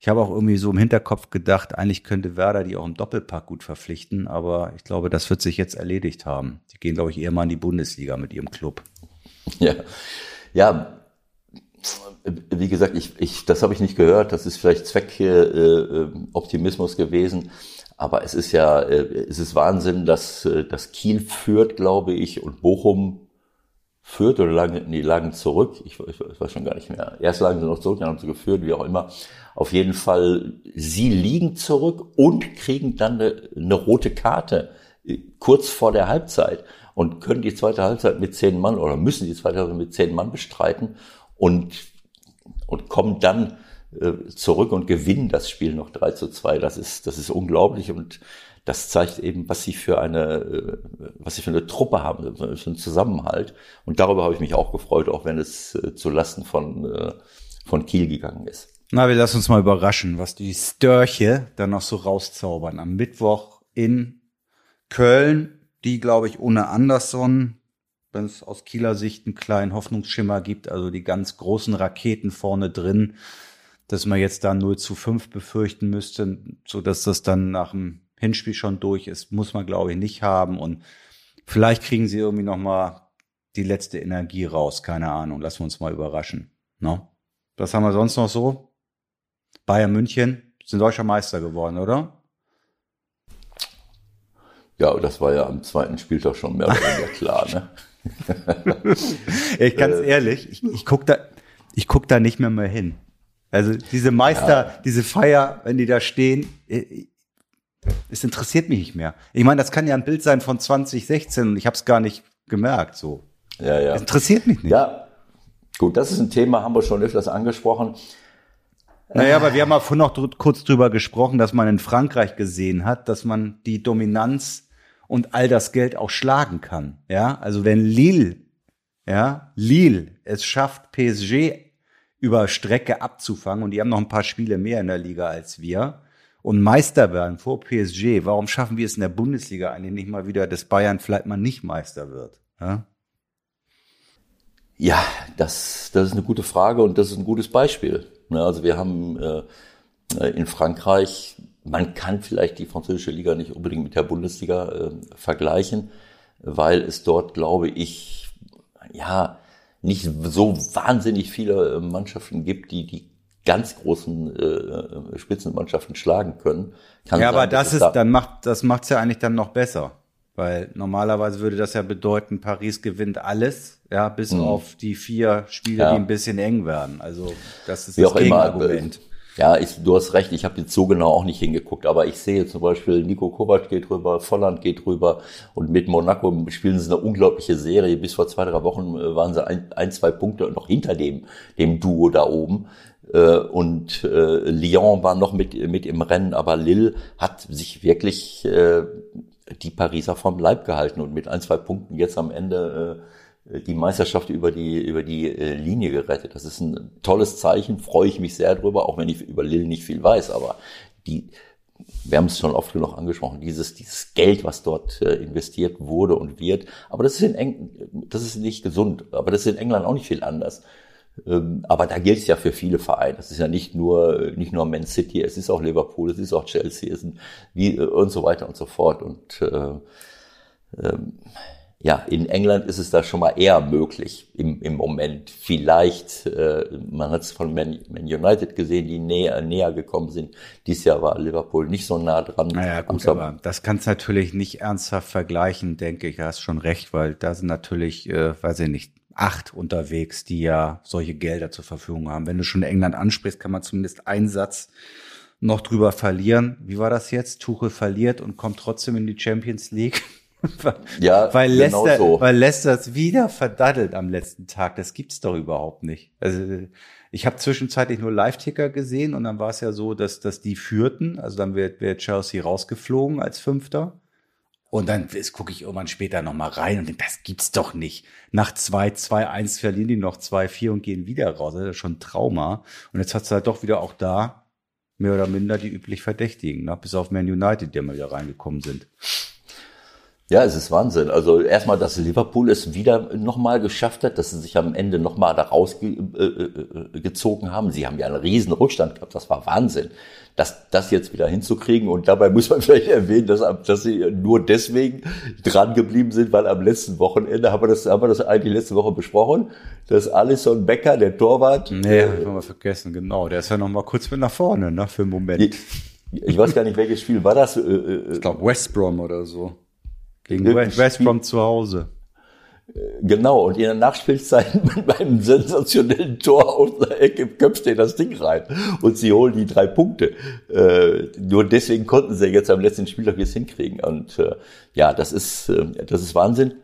Ich habe auch irgendwie so im Hinterkopf gedacht, eigentlich könnte Werder die auch im Doppelpack gut verpflichten, aber ich glaube, das wird sich jetzt erledigt haben. Die gehen, glaube ich, eher mal in die Bundesliga mit ihrem Club. Ja, ja. Wie gesagt, ich, ich, das habe ich nicht gehört. Das ist vielleicht Zweckoptimismus äh, gewesen. Aber es ist ja, äh, es ist Wahnsinn, dass, äh, dass Kiel führt, glaube ich, und Bochum Fürth oder lagen, nee, lagen zurück. Ich, ich, ich weiß schon gar nicht mehr. Erst lagen sie noch zurück, dann haben sie geführt, wie auch immer. Auf jeden Fall, sie liegen zurück und kriegen dann eine, eine rote Karte äh, kurz vor der Halbzeit und können die zweite Halbzeit mit zehn Mann oder müssen die zweite Halbzeit mit zehn Mann bestreiten und, und kommen dann äh, zurück und gewinnen das Spiel noch 3 zu 2. Das ist, das ist unglaublich und das zeigt eben, was sie für eine, äh, was sie für eine Truppe haben, für einen Zusammenhalt. Und darüber habe ich mich auch gefreut, auch wenn es äh, zu Lasten von, von Kiel gegangen ist. Na, wir lassen uns mal überraschen, was die Störche dann noch so rauszaubern. Am Mittwoch in Köln, die, glaube ich, ohne Anderson, wenn es aus Kieler Sicht einen kleinen Hoffnungsschimmer gibt, also die ganz großen Raketen vorne drin, dass man jetzt da 0 zu 5 befürchten müsste, so dass das dann nach dem Hinspiel schon durch ist, muss man, glaube ich, nicht haben. Und vielleicht kriegen sie irgendwie noch mal die letzte Energie raus, keine Ahnung. Lassen wir uns mal überraschen. No? Ne? Was haben wir sonst noch so? Bayern München sind deutscher Meister geworden, oder? Ja, das war ja am zweiten Spieltag schon mehr oder weniger klar. Ne? ich ganz ehrlich, ich, ich guck da, ich guck da nicht mehr mehr hin. Also diese Meister, ja. diese Feier, wenn die da stehen, äh, es interessiert mich nicht mehr. Ich meine, das kann ja ein Bild sein von 2016 und ich habe es gar nicht gemerkt. So, ja, ja. Es interessiert mich nicht. Ja, gut, das ist ein Thema, haben wir schon öfters angesprochen. Naja, aber wir haben auch vorhin noch kurz drüber gesprochen, dass man in Frankreich gesehen hat, dass man die Dominanz und all das Geld auch schlagen kann. Ja, also wenn Lille, ja, Lille es schafft, PSG über Strecke abzufangen und die haben noch ein paar Spiele mehr in der Liga als wir und Meister werden vor PSG, warum schaffen wir es in der Bundesliga eigentlich nicht mal wieder, dass Bayern vielleicht mal nicht Meister wird? Ja? Ja, das, das ist eine gute Frage und das ist ein gutes Beispiel. Also wir haben äh, in Frankreich, man kann vielleicht die französische Liga nicht unbedingt mit der Bundesliga äh, vergleichen, weil es dort, glaube ich, ja, nicht so wahnsinnig viele äh, Mannschaften gibt, die die ganz großen äh, Spitzenmannschaften schlagen können. Kann ja, sein, aber das ist, da dann macht, das macht's ja eigentlich dann noch besser. Weil normalerweise würde das ja bedeuten, Paris gewinnt alles, ja, bis mhm. auf die vier Spiele, ja. die ein bisschen eng werden. Also das ist Wie das Gegenargument. Ja, ich, du hast recht, ich habe jetzt so genau auch nicht hingeguckt, aber ich sehe zum Beispiel, Nico Kovac geht rüber, Volland geht rüber und mit Monaco spielen sie eine unglaubliche Serie. Bis vor zwei, drei Wochen äh, waren sie ein, ein zwei Punkte noch hinter dem, dem Duo da oben. Äh, und äh, Lyon war noch mit, mit im Rennen, aber Lille hat sich wirklich äh, die Pariser vom Leib gehalten und mit ein, zwei Punkten jetzt am Ende äh, die Meisterschaft über die, über die äh, Linie gerettet. Das ist ein tolles Zeichen, freue ich mich sehr drüber, auch wenn ich über Lille nicht viel weiß, aber die, wir haben es schon oft genug angesprochen, dieses, dieses Geld, was dort äh, investiert wurde und wird, aber das ist in Eng das ist nicht gesund, aber das ist in England auch nicht viel anders. Ähm, aber da gilt es ja für viele Vereine. Das ist ja nicht nur, nicht nur Man City, es ist auch Liverpool, es ist auch Chelsea, es sind wie, äh, und so weiter und so fort. Und äh, ähm, ja, in England ist es da schon mal eher möglich im, im Moment. Vielleicht, äh, man hat es von Man, Man, United gesehen, die näher, näher gekommen sind. Dies Jahr war Liverpool nicht so nah dran. Naja, gut, aber das kannst natürlich nicht ernsthaft vergleichen, denke ich. Du hast schon recht, weil da sind natürlich, äh, weiß ich nicht, acht unterwegs, die ja solche Gelder zur Verfügung haben. Wenn du schon England ansprichst, kann man zumindest einen Satz noch drüber verlieren. Wie war das jetzt? Tuchel verliert und kommt trotzdem in die Champions League. ja, weil genau Leicester, so. weil Leicester es wieder verdaddelt am letzten Tag. Das gibt's doch überhaupt nicht. Also ich habe zwischenzeitlich nur Live-Ticker gesehen und dann war es ja so, dass, dass die führten. Also dann wird, wird Chelsea rausgeflogen als Fünfter. Und dann gucke ich irgendwann später nochmal rein und denke, das gibt's doch nicht. Nach 2, 2, 1 verlieren die noch 2, 4 und gehen wieder raus. Das ist schon ein Trauma. Und jetzt hat's halt doch wieder auch da mehr oder minder die üblich Verdächtigen, ne? bis auf Man United, die mal wieder reingekommen sind. Ja, es ist Wahnsinn. Also erstmal, dass Liverpool es wieder nochmal geschafft hat, dass sie sich am Ende nochmal da rausgezogen äh, äh, haben. Sie haben ja einen riesen Rückstand gehabt. Das war Wahnsinn. Das, das jetzt wieder hinzukriegen. Und dabei muss man vielleicht erwähnen, dass, dass sie nur deswegen dran geblieben sind, weil am letzten Wochenende, haben wir das, haben wir das eigentlich letzte Woche besprochen, dass Alisson Becker, der Torwart. Nee, äh, haben wir vergessen, genau. Der ist ja nochmal kurz mit nach vorne, ne, für einen Moment. Ich, ich weiß gar nicht, welches Spiel war das. Äh, äh, ich glaube West Brom oder so. Gegen West, West Brom zu Hause. Genau, und in der Nachspielzeit mit meinem sensationellen Tor aus der Ecke köpft er das Ding rein und sie holen die drei Punkte. Äh, nur deswegen konnten sie jetzt am letzten Spieltag jetzt hinkriegen. Und äh, ja, das ist, äh, das ist Wahnsinn.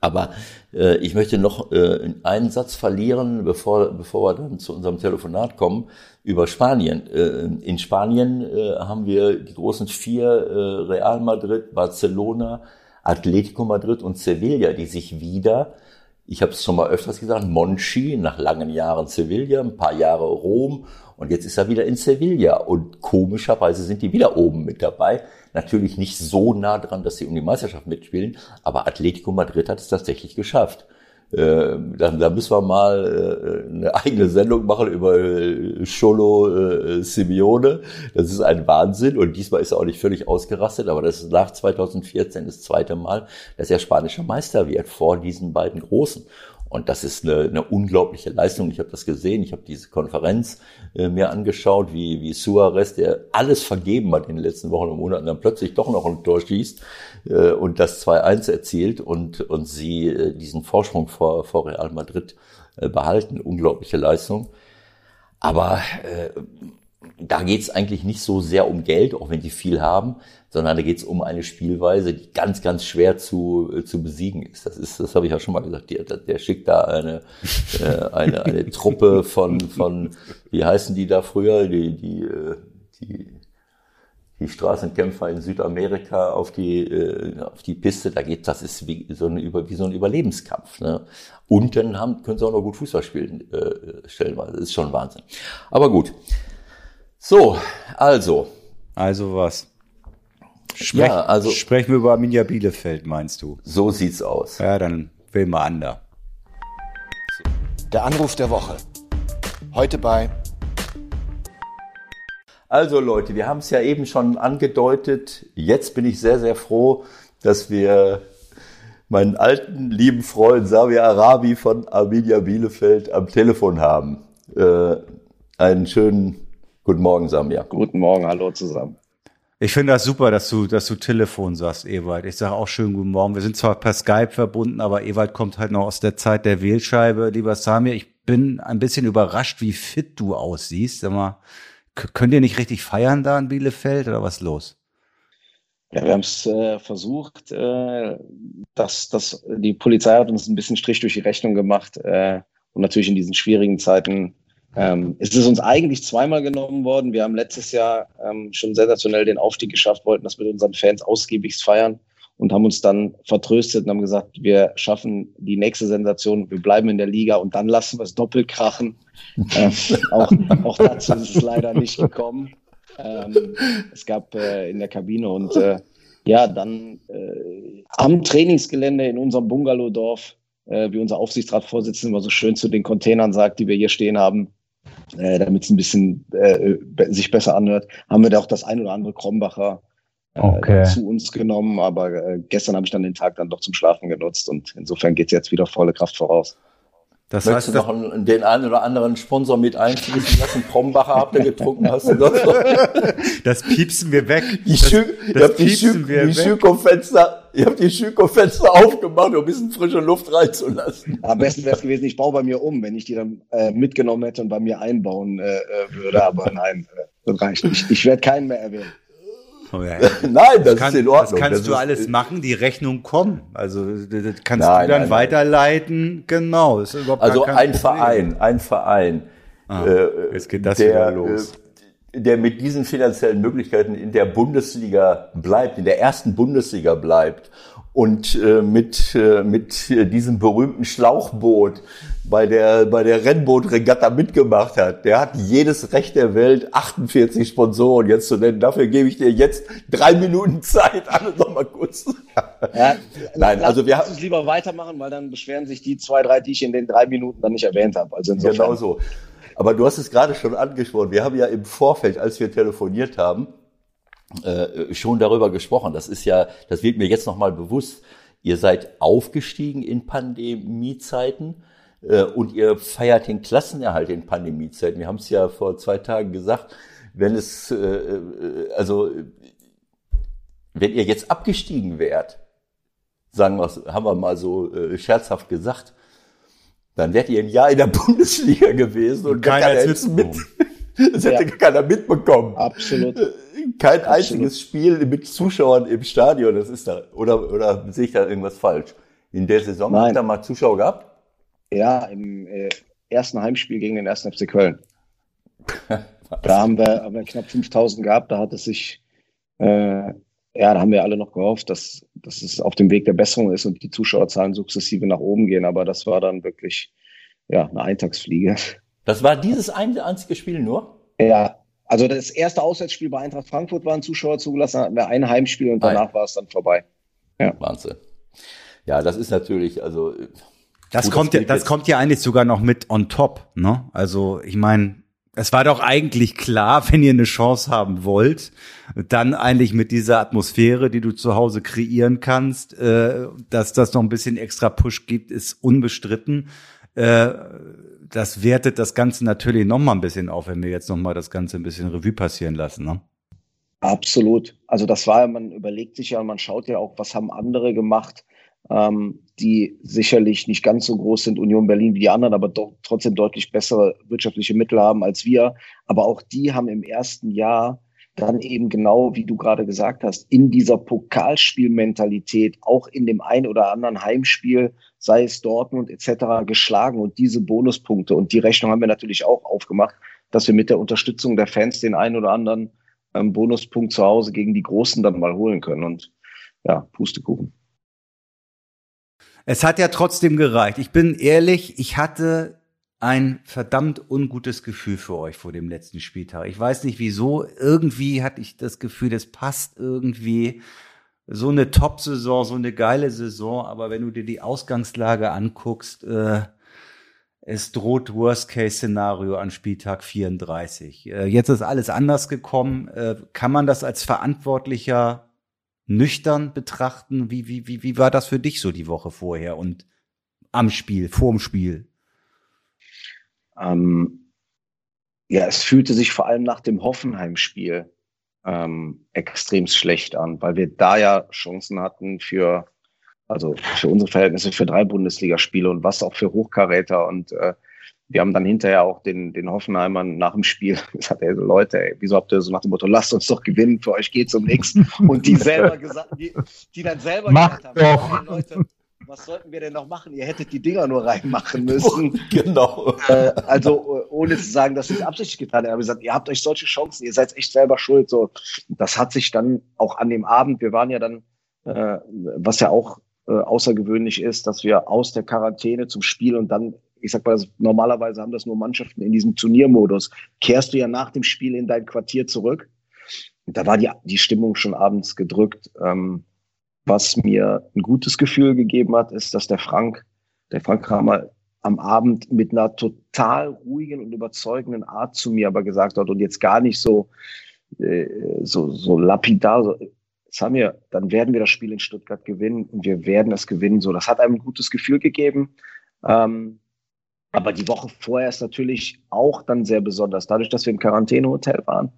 Aber äh, ich möchte noch äh, einen Satz verlieren, bevor, bevor wir dann zu unserem Telefonat kommen, über Spanien. Äh, in Spanien äh, haben wir die großen vier, äh, Real Madrid, Barcelona, Atletico Madrid und Sevilla, die sich wieder, ich habe es schon mal öfters gesagt, Monchi nach langen Jahren Sevilla, ein paar Jahre Rom und jetzt ist er wieder in Sevilla und komischerweise sind die wieder oben mit dabei. Natürlich nicht so nah dran, dass sie um die Meisterschaft mitspielen, aber Atletico Madrid hat es tatsächlich geschafft. Äh, da, da müssen wir mal äh, eine eigene Sendung machen über äh, Cholo äh, Simeone. Das ist ein Wahnsinn und diesmal ist er auch nicht völlig ausgerastet, aber das ist nach 2014 das zweite Mal, dass er spanischer Meister wird vor diesen beiden Großen. Und das ist eine, eine unglaubliche Leistung. Ich habe das gesehen, ich habe diese Konferenz äh, mir angeschaut, wie, wie Suarez, der alles vergeben hat in den letzten Wochen und Monaten, dann plötzlich doch noch ein Tor schießt äh, und das 2-1 erzielt und, und sie äh, diesen Vorsprung vor, vor Real Madrid äh, behalten. Unglaubliche Leistung. Aber äh, da geht's eigentlich nicht so sehr um Geld, auch wenn die viel haben, sondern da geht's um eine Spielweise, die ganz, ganz schwer zu, äh, zu besiegen ist. Das ist, das habe ich ja schon mal gesagt. Der, der schickt da eine, äh, eine, eine Truppe von, von, wie heißen die da früher, die, die, äh, die, die Straßenkämpfer in Südamerika auf die, äh, auf die Piste, da geht, das ist wie so, eine, wie so ein Überlebenskampf. Ne? Und dann haben, können sie auch noch gut Fußball spielen, äh, stellenweise. Das ist schon Wahnsinn. Aber gut. So, also. Also was? Sprech, ja, also. Sprechen wir über Arminia Bielefeld, meinst du? So sieht's aus. Ja, dann wählen wir Ander. Der Anruf der Woche. Heute bei. Also Leute, wir haben es ja eben schon angedeutet. Jetzt bin ich sehr, sehr froh, dass wir meinen alten, lieben Freund Xavier Arabi von Arminia Bielefeld am Telefon haben. Äh, einen schönen Guten Morgen, Samia. Guten Morgen, hallo zusammen. Ich finde das super, dass du, dass du Telefon sagst, Ewald. Ich sage auch schönen guten Morgen. Wir sind zwar per Skype verbunden, aber Ewald kommt halt noch aus der Zeit der Wählscheibe. Lieber Samir, ich bin ein bisschen überrascht, wie fit du aussiehst. Sag mal, könnt ihr nicht richtig feiern da in Bielefeld oder was los? Ja, wir haben es äh, versucht. Äh, dass, dass die Polizei hat uns ein bisschen Strich durch die Rechnung gemacht. Äh, und natürlich in diesen schwierigen Zeiten ähm, es ist uns eigentlich zweimal genommen worden. Wir haben letztes Jahr ähm, schon sensationell den Aufstieg geschafft, wollten das mit unseren Fans ausgiebigst feiern und haben uns dann vertröstet und haben gesagt, wir schaffen die nächste Sensation, wir bleiben in der Liga und dann lassen wir es doppelt krachen. ähm, auch, auch dazu ist es leider nicht gekommen. Ähm, es gab äh, in der Kabine und äh, ja, dann äh, am Trainingsgelände in unserem Bungalowdorf, äh, wie unser Aufsichtsratsvorsitzender immer so schön zu den Containern sagt, die wir hier stehen haben, äh, damit es ein bisschen äh, sich besser anhört, haben wir da auch das ein oder andere Krombacher äh, okay. zu uns genommen. Aber äh, gestern habe ich dann den Tag dann doch zum Schlafen genutzt und insofern geht es jetzt wieder volle Kraft voraus. Das Möchtest heißt, du noch den einen oder anderen Sponsor mit einfließen lassen? Krombacher habt ihr getrunken, hast du das? das piepsen wir weg. Die das, Schü das die, Schü die Schüko-Fenster, ihr habt die Schüko-Fenster aufgemacht, um ein bisschen frische Luft reinzulassen. Am besten wäre es gewesen, ich baue bei mir um, wenn ich die dann äh, mitgenommen hätte und bei mir einbauen äh, äh würde. Aber nein, äh, das reicht nicht. Ich werde keinen mehr erwähnen. Oh ja. Nein, das, das ist in Ordnung. Das kannst das du alles machen, die Rechnung kommt. Also das kannst nein, du dann nein, weiterleiten. Genau. Ist überhaupt also ein Verein, ein Verein. Ah, äh, jetzt geht das der, wieder los. Äh, der mit diesen finanziellen Möglichkeiten in der Bundesliga bleibt, in der ersten Bundesliga bleibt und äh, mit, äh, mit diesem berühmten Schlauchboot bei der, bei der Rennbootregatta mitgemacht hat, der hat jedes Recht der Welt, 48 Sponsoren jetzt zu nennen. Dafür gebe ich dir jetzt drei Minuten Zeit. Alles noch mal kurz. Ja, Nein, also wir haben es lieber weitermachen, weil dann beschweren sich die zwei, drei, die ich in den drei Minuten dann nicht erwähnt habe. Also insofern. Genau so. Aber du hast es gerade schon angesprochen. Wir haben ja im Vorfeld, als wir telefoniert haben, äh, schon darüber gesprochen. Das ist ja, das wird mir jetzt nochmal bewusst. Ihr seid aufgestiegen in Pandemiezeiten äh, und ihr feiert den Klassenerhalt in Pandemiezeiten. Wir haben es ja vor zwei Tagen gesagt, wenn es, äh, also wenn ihr jetzt abgestiegen wärt, sagen wir, haben wir mal so scherzhaft gesagt, dann wärt ihr ein Jahr in der Bundesliga gewesen und, und keiner hätte es mit. Das hätte ja. keiner mitbekommen. Absolut. Kein Absolut. einziges Spiel mit Zuschauern im Stadion, das ist da. Oder, oder sehe ich da irgendwas falsch? In der Saison Nein. habt ihr mal Zuschauer gehabt? Ja, im äh, ersten Heimspiel gegen den 1. FC Köln. da haben wir, haben wir knapp 5000 gehabt, da hat es sich, äh, ja, da haben wir alle noch gehofft, dass, dass es auf dem Weg der Besserung ist und die Zuschauerzahlen sukzessive nach oben gehen. Aber das war dann wirklich ja, eine Eintagsfliege. Das war dieses eine einzige Spiel nur? Ja, also das erste Auswärtsspiel bei Eintracht Frankfurt waren Zuschauer zugelassen, hatten wir ein Heimspiel und danach Nein. war es dann vorbei. Ja. Wahnsinn. Ja, das ist natürlich, also. Das kommt ja, das kommt ja eigentlich sogar noch mit on top, ne? Also, ich meine, es war doch eigentlich klar, wenn ihr eine Chance haben wollt, dann eigentlich mit dieser Atmosphäre, die du zu Hause kreieren kannst, äh, dass das noch ein bisschen extra Push gibt, ist unbestritten. Äh, das wertet das Ganze natürlich noch mal ein bisschen auf, wenn wir jetzt noch mal das Ganze ein bisschen Revue passieren lassen. Ne? Absolut. Also das war, man überlegt sich ja, man schaut ja auch, was haben andere gemacht ähm, die sicherlich nicht ganz so groß sind, Union Berlin wie die anderen, aber doch trotzdem deutlich bessere wirtschaftliche Mittel haben als wir. Aber auch die haben im ersten Jahr dann eben genau, wie du gerade gesagt hast, in dieser Pokalspielmentalität, auch in dem ein oder anderen Heimspiel, sei es Dortmund etc., geschlagen und diese Bonuspunkte. Und die Rechnung haben wir natürlich auch aufgemacht, dass wir mit der Unterstützung der Fans den einen oder anderen ähm, Bonuspunkt zu Hause gegen die Großen dann mal holen können. Und ja, Pustekuchen. Es hat ja trotzdem gereicht. Ich bin ehrlich, ich hatte ein verdammt ungutes Gefühl für euch vor dem letzten Spieltag. Ich weiß nicht wieso. Irgendwie hatte ich das Gefühl, das passt irgendwie. So eine Top-Saison, so eine geile Saison, aber wenn du dir die Ausgangslage anguckst, äh, es droht Worst-Case-Szenario an Spieltag 34. Äh, jetzt ist alles anders gekommen. Äh, kann man das als Verantwortlicher nüchtern betrachten? Wie, wie, wie, wie war das für dich so die Woche vorher und am Spiel, vorm Spiel? Ähm, ja, es fühlte sich vor allem nach dem Hoffenheim-Spiel ähm, extrem schlecht an, weil wir da ja Chancen hatten für, also für unsere Verhältnisse für drei Bundesligaspiele und was auch für Hochkaräter und äh, wir haben dann hinterher auch den, den Hoffenheimern nach dem Spiel gesagt, ey, Leute, ey, wieso habt ihr so nach dem Motto, lasst uns doch gewinnen, für euch geht's um nichts. Und die selber gesagt, die, die dann selber Macht gesagt haben, hey, Leute, was sollten wir denn noch machen? Ihr hättet die Dinger nur reinmachen müssen. genau. Äh, also ohne zu sagen, dass sie es absichtlich getan haben. Aber gesagt, ihr habt euch solche Chancen, ihr seid echt selber schuld. So, das hat sich dann auch an dem Abend, wir waren ja dann, äh, was ja auch äh, außergewöhnlich ist, dass wir aus der Quarantäne zum Spiel und dann ich sag mal, normalerweise haben das nur Mannschaften in diesem Turniermodus. Kehrst du ja nach dem Spiel in dein Quartier zurück. Und da war die, die Stimmung schon abends gedrückt. Ähm, was mir ein gutes Gefühl gegeben hat, ist, dass der Frank, der Frank Kramer am Abend mit einer total ruhigen und überzeugenden Art zu mir aber gesagt hat und jetzt gar nicht so, äh, so, so lapidar, so, Samir, dann werden wir das Spiel in Stuttgart gewinnen und wir werden es gewinnen. So, das hat einem ein gutes Gefühl gegeben. Ähm, aber die Woche vorher ist natürlich auch dann sehr besonders. Dadurch, dass wir im Quarantänehotel waren,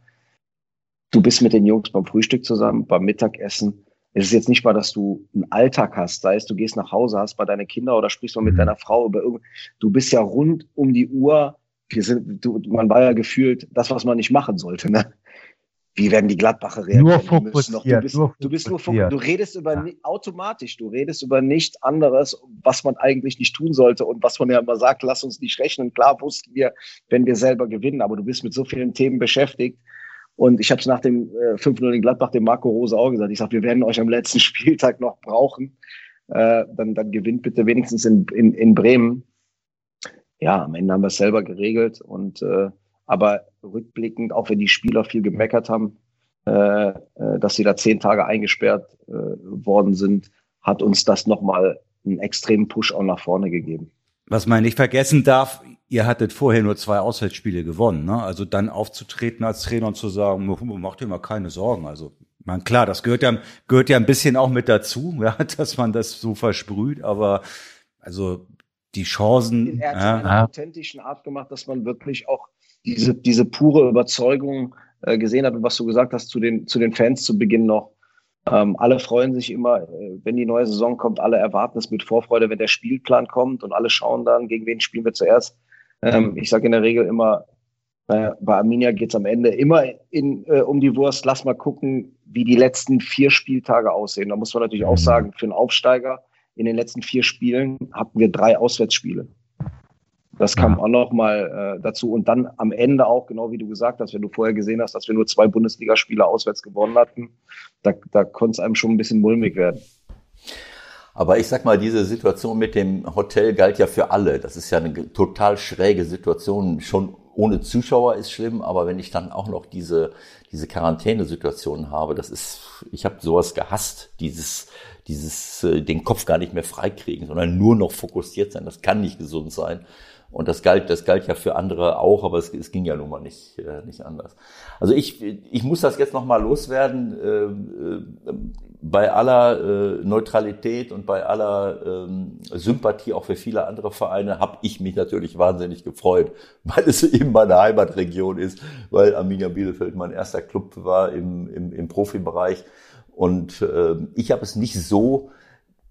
du bist mit den Jungs beim Frühstück zusammen, beim Mittagessen. Es ist jetzt nicht mal, dass du einen Alltag hast, sei es du gehst nach Hause, hast bei deine Kinder oder sprichst mal mit mhm. deiner Frau über irgend. Du bist ja rund um die Uhr. Wir sind, du, man war ja gefühlt das, was man nicht machen sollte. Ne? Wie werden die Gladbacher reagieren? Nur fokussiert, du, bist, nur du bist nur fokussiert. Du redest über ja. automatisch, du redest über nichts anderes, was man eigentlich nicht tun sollte und was man ja immer sagt, lass uns nicht rechnen. Klar wussten wir, wenn wir selber gewinnen, aber du bist mit so vielen Themen beschäftigt. Und ich habe es nach dem äh, 5-0 in Gladbach dem Marco Rose auch gesagt. Ich sage, wir werden euch am letzten Spieltag noch brauchen. Äh, dann, dann gewinnt bitte wenigstens in, in, in Bremen. Ja, am Ende haben wir es selber geregelt und äh, aber rückblickend, auch wenn die Spieler viel gemeckert haben, äh, äh, dass sie da zehn Tage eingesperrt äh, worden sind, hat uns das nochmal einen extremen Push auch nach vorne gegeben. Was man nicht vergessen darf, ihr hattet vorher nur zwei Auswärtsspiele gewonnen, ne? Also dann aufzutreten als Trainer und zu sagen, macht dir mal keine Sorgen. Also, man klar, das gehört ja, gehört ja ein bisschen auch mit dazu, ja, dass man das so versprüht, aber also die Chancen. Er hat ja, in einer authentischen Art gemacht, dass man wirklich auch diese, diese pure Überzeugung äh, gesehen hat und was du gesagt hast zu den, zu den Fans zu Beginn noch. Ähm, alle freuen sich immer, äh, wenn die neue Saison kommt, alle erwarten es mit Vorfreude, wenn der Spielplan kommt und alle schauen dann, gegen wen spielen wir zuerst. Ähm, ich sage in der Regel immer, äh, bei Arminia geht es am Ende immer in, äh, um die Wurst. Lass mal gucken, wie die letzten vier Spieltage aussehen. Da muss man natürlich auch mhm. sagen, für einen Aufsteiger in den letzten vier Spielen hatten wir drei Auswärtsspiele. Das kam auch noch mal äh, dazu. Und dann am Ende auch, genau wie du gesagt hast, wenn du vorher gesehen hast, dass wir nur zwei Bundesligaspiele auswärts gewonnen hatten, da, da konnte es einem schon ein bisschen mulmig werden. Aber ich sag mal, diese Situation mit dem Hotel galt ja für alle. Das ist ja eine total schräge Situation. Schon ohne Zuschauer ist schlimm, aber wenn ich dann auch noch diese, diese Quarantänesituation habe, das ist, ich habe sowas gehasst, dieses, dieses, äh, den Kopf gar nicht mehr freikriegen, sondern nur noch fokussiert sein. Das kann nicht gesund sein. Und das galt, das galt ja für andere auch, aber es, es ging ja nun mal nicht, äh, nicht anders. Also ich, ich muss das jetzt nochmal loswerden. Äh, äh, bei aller äh, Neutralität und bei aller ähm, Sympathie auch für viele andere Vereine habe ich mich natürlich wahnsinnig gefreut, weil es eben meine Heimatregion ist, weil Arminia Bielefeld mein erster Club war im, im, im Profibereich. Und äh, ich habe es nicht so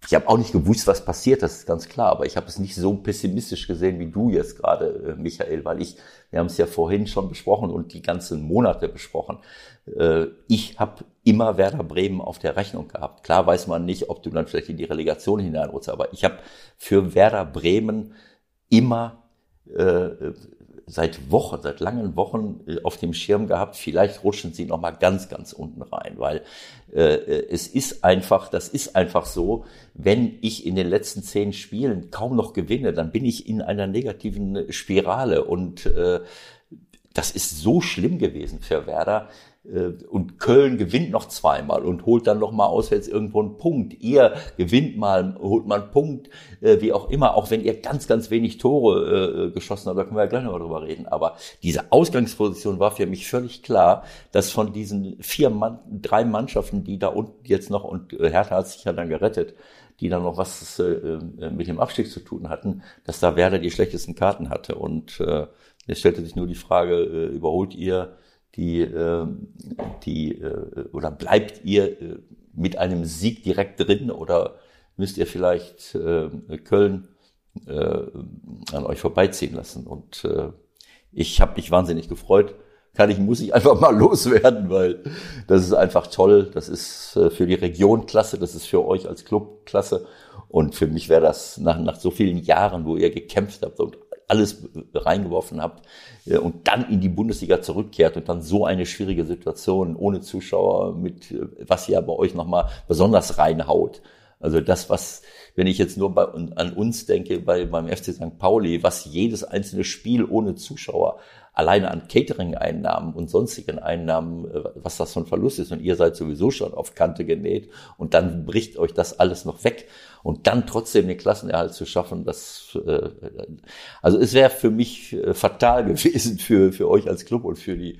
ich habe auch nicht gewusst, was passiert, das ist ganz klar, aber ich habe es nicht so pessimistisch gesehen wie du jetzt gerade, äh, Michael, weil ich, wir haben es ja vorhin schon besprochen und die ganzen Monate besprochen. Äh, ich habe immer Werder Bremen auf der Rechnung gehabt. Klar weiß man nicht, ob du dann vielleicht in die Relegation hineinrutschst, aber ich habe für Werder Bremen immer äh, seit Wochen, seit langen Wochen äh, auf dem Schirm gehabt, vielleicht rutschen sie noch mal ganz, ganz unten rein, weil äh, äh, es ist einfach, das ist einfach so, wenn ich in den letzten zehn Spielen kaum noch gewinne, dann bin ich in einer negativen Spirale und äh, das ist so schlimm gewesen für Werder. Äh, und Köln gewinnt noch zweimal und holt dann noch mal auswärts irgendwo einen Punkt. Ihr gewinnt mal, holt mal einen Punkt, äh, wie auch immer, auch wenn ihr ganz, ganz wenig Tore äh, geschossen habt, da können wir ja gleich noch drüber reden. Aber diese Ausgangsposition war für mich völlig klar, dass von diesen vier Mann, drei Mannschaften, die da unten jetzt noch, und Hertha hat sich ja dann gerettet, die dann noch was mit dem Abstieg zu tun hatten, dass da Werder die schlechtesten Karten hatte. Und jetzt stellte sich nur die Frage, überholt ihr die, äh, die äh, oder bleibt ihr äh, mit einem Sieg direkt drin oder müsst ihr vielleicht Köln an euch vorbeiziehen lassen? Und ich habe mich wahnsinnig gefreut. Kann ich, muss ich einfach mal loswerden, weil das ist einfach toll. Das ist für die Region klasse, das ist für euch als Club klasse. Und für mich wäre das nach, nach so vielen Jahren, wo ihr gekämpft habt und alles reingeworfen habt äh, und dann in die Bundesliga zurückkehrt und dann so eine schwierige Situation ohne Zuschauer mit, äh, was ja bei euch nochmal besonders reinhaut. Also das, was, wenn ich jetzt nur bei, an uns denke, bei, beim FC St. Pauli, was jedes einzelne Spiel ohne Zuschauer alleine an Catering-Einnahmen und sonstigen Einnahmen, äh, was das für ein Verlust ist und ihr seid sowieso schon auf Kante genäht und dann bricht euch das alles noch weg und dann trotzdem den Klassenerhalt zu schaffen, das äh, also es wäre für mich äh, fatal gewesen für für euch als Club und für die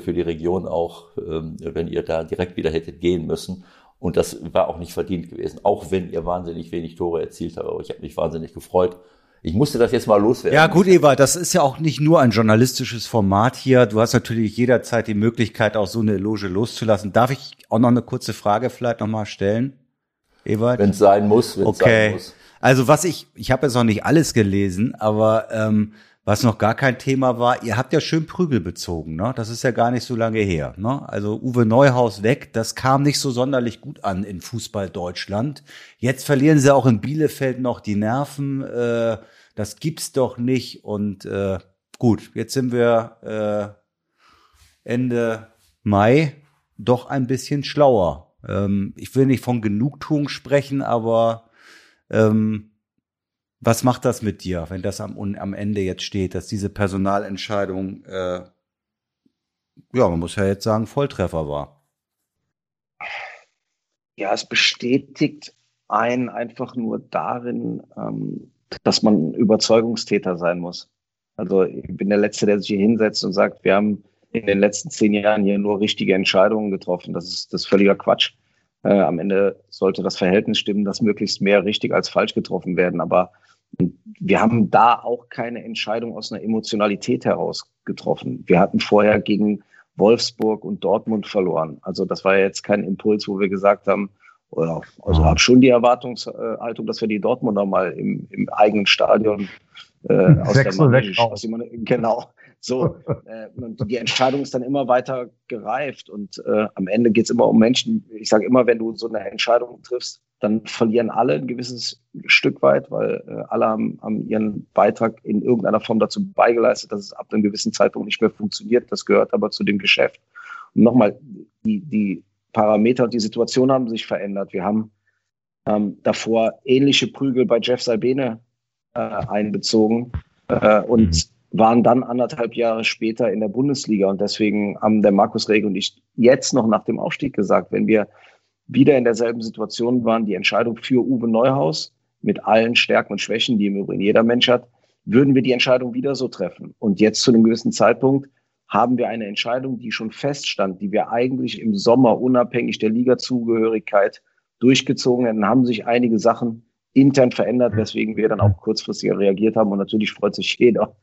für die Region auch, ähm, wenn ihr da direkt wieder hättet gehen müssen. Und das war auch nicht verdient gewesen, auch wenn ihr wahnsinnig wenig Tore erzielt habt. Aber ich habe mich wahnsinnig gefreut. Ich musste das jetzt mal loswerden. Ja, gut, Eva, das ist ja auch nicht nur ein journalistisches Format hier. Du hast natürlich jederzeit die Möglichkeit, auch so eine Eloge loszulassen. Darf ich auch noch eine kurze Frage vielleicht nochmal stellen? Ewald? Wenn es sein muss, wenn es okay. sein muss. Also was ich, ich habe jetzt noch nicht alles gelesen, aber ähm, was noch gar kein Thema war, ihr habt ja schön Prügel bezogen, ne? Das ist ja gar nicht so lange her, ne? Also Uwe Neuhaus weg, das kam nicht so sonderlich gut an in Fußball Deutschland. Jetzt verlieren sie auch in Bielefeld noch die Nerven. Äh, das gibt's doch nicht. Und äh, gut, jetzt sind wir äh, Ende Mai doch ein bisschen schlauer. Ähm, ich will nicht von Genugtuung sprechen, aber ähm, was macht das mit dir, wenn das am, am Ende jetzt steht, dass diese Personalentscheidung, äh, ja, man muss ja jetzt sagen, Volltreffer war? Ja, es bestätigt einen einfach nur darin, ähm, dass man Überzeugungstäter sein muss. Also ich bin der Letzte, der sich hier hinsetzt und sagt, wir haben in den letzten zehn Jahren hier nur richtige Entscheidungen getroffen. Das ist das ist völliger Quatsch. Äh, am Ende sollte das Verhältnis stimmen, dass möglichst mehr richtig als falsch getroffen werden. Aber wir haben da auch keine Entscheidung aus einer Emotionalität heraus getroffen. Wir hatten vorher gegen Wolfsburg und Dortmund verloren. Also das war ja jetzt kein Impuls, wo wir gesagt haben, oder, also habe schon die Erwartungshaltung, dass wir die Dortmunder mal im, im eigenen Stadion äh, aus der Mann, aus genau. So, äh, und die Entscheidung ist dann immer weiter gereift und äh, am Ende geht es immer um Menschen. Ich sage immer, wenn du so eine Entscheidung triffst, dann verlieren alle ein gewisses Stück weit, weil äh, alle haben, haben ihren Beitrag in irgendeiner Form dazu beigeleistet, dass es ab einem gewissen Zeitpunkt nicht mehr funktioniert. Das gehört aber zu dem Geschäft. Und nochmal, die, die Parameter und die Situation haben sich verändert. Wir haben ähm, davor ähnliche Prügel bei Jeff Salbene äh, einbezogen äh, und mhm waren dann anderthalb Jahre später in der Bundesliga. Und deswegen haben der Markus Reg und ich jetzt noch nach dem Aufstieg gesagt, wenn wir wieder in derselben Situation waren, die Entscheidung für Uwe Neuhaus mit allen Stärken und Schwächen, die im Übrigen jeder Mensch hat, würden wir die Entscheidung wieder so treffen. Und jetzt zu einem gewissen Zeitpunkt haben wir eine Entscheidung, die schon feststand, die wir eigentlich im Sommer unabhängig der Ligazugehörigkeit durchgezogen hätten, haben sich einige Sachen intern verändert, weswegen wir dann auch kurzfristig reagiert haben. Und natürlich freut sich jeder,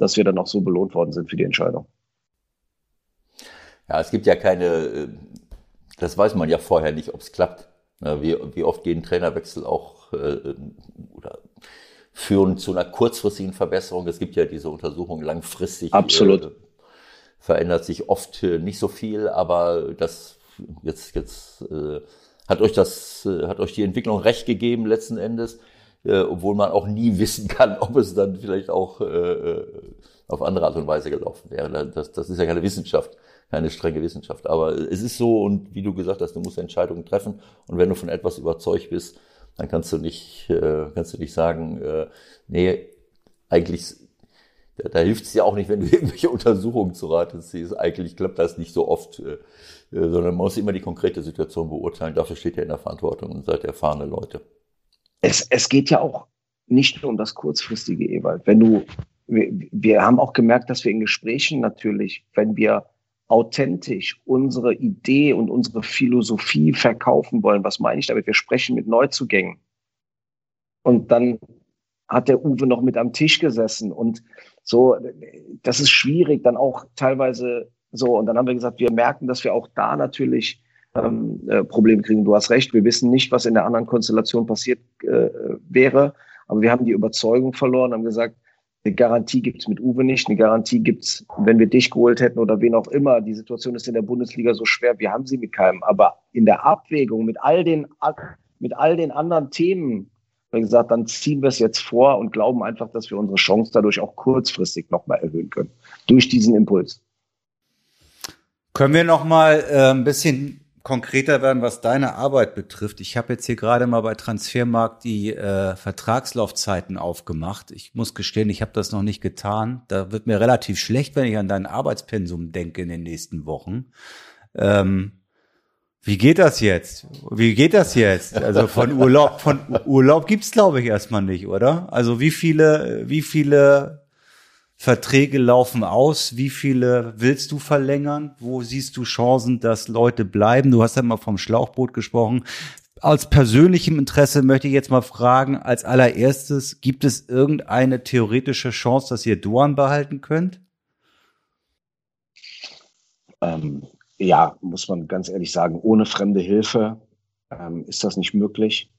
dass wir dann auch so belohnt worden sind für die Entscheidung. Ja, es gibt ja keine, äh, das weiß man ja vorher nicht, ob es klappt. Wie, wie oft gehen Trainerwechsel auch äh, oder führen zu einer kurzfristigen Verbesserung. Es gibt ja diese Untersuchung langfristig. Absolut. Äh, verändert sich oft nicht so viel, aber das jetzt jetzt äh, hat euch das äh, hat euch die Entwicklung recht gegeben letzten Endes äh, obwohl man auch nie wissen kann, ob es dann vielleicht auch äh, äh, auf andere Art und Weise gelaufen wäre. Das, das ist ja keine Wissenschaft, keine strenge Wissenschaft. Aber es ist so und wie du gesagt hast, du musst Entscheidungen treffen und wenn du von etwas überzeugt bist, dann kannst du nicht, äh, kannst du nicht sagen, äh, nee, eigentlich da, da hilft es ja auch nicht, wenn du irgendwelche Untersuchungen zu Rate ziehst. Eigentlich klappt das nicht so oft, äh, äh, sondern man muss immer die konkrete Situation beurteilen. Dafür steht ihr in der Verantwortung und seid erfahrene Leute es, es geht ja auch nicht nur um das kurzfristige, Ewald. Wenn du, wir, wir haben auch gemerkt, dass wir in Gesprächen natürlich, wenn wir authentisch unsere Idee und unsere Philosophie verkaufen wollen, was meine ich damit? Wir sprechen mit Neuzugängen. Und dann hat der Uwe noch mit am Tisch gesessen und so, das ist schwierig, dann auch teilweise so. Und dann haben wir gesagt, wir merken, dass wir auch da natürlich ähm, äh, Probleme kriegen. Du hast recht, wir wissen nicht, was in der anderen Konstellation passiert äh, wäre, aber wir haben die Überzeugung verloren, haben gesagt, eine Garantie gibt's mit Uwe nicht, eine Garantie gibt's, wenn wir dich geholt hätten oder wen auch immer. Die Situation ist in der Bundesliga so schwer, wir haben sie mit keinem. Aber in der Abwägung mit all den, mit all den anderen Themen, wie gesagt, dann ziehen wir es jetzt vor und glauben einfach, dass wir unsere Chance dadurch auch kurzfristig nochmal erhöhen können. Durch diesen Impuls. Können wir nochmal äh, ein bisschen konkreter werden, was deine Arbeit betrifft. Ich habe jetzt hier gerade mal bei Transfermarkt die äh, Vertragslaufzeiten aufgemacht. Ich muss gestehen, ich habe das noch nicht getan. Da wird mir relativ schlecht, wenn ich an dein Arbeitspensum denke in den nächsten Wochen. Ähm, wie geht das jetzt? Wie geht das jetzt? Also von Urlaub, von Urlaub gibt's glaube ich erstmal nicht, oder? Also wie viele, wie viele Verträge laufen aus. Wie viele willst du verlängern? Wo siehst du Chancen, dass Leute bleiben? Du hast ja mal vom Schlauchboot gesprochen. Aus persönlichem Interesse möchte ich jetzt mal fragen, als allererstes, gibt es irgendeine theoretische Chance, dass ihr Duan behalten könnt? Ähm, ja, muss man ganz ehrlich sagen, ohne fremde Hilfe ähm, ist das nicht möglich.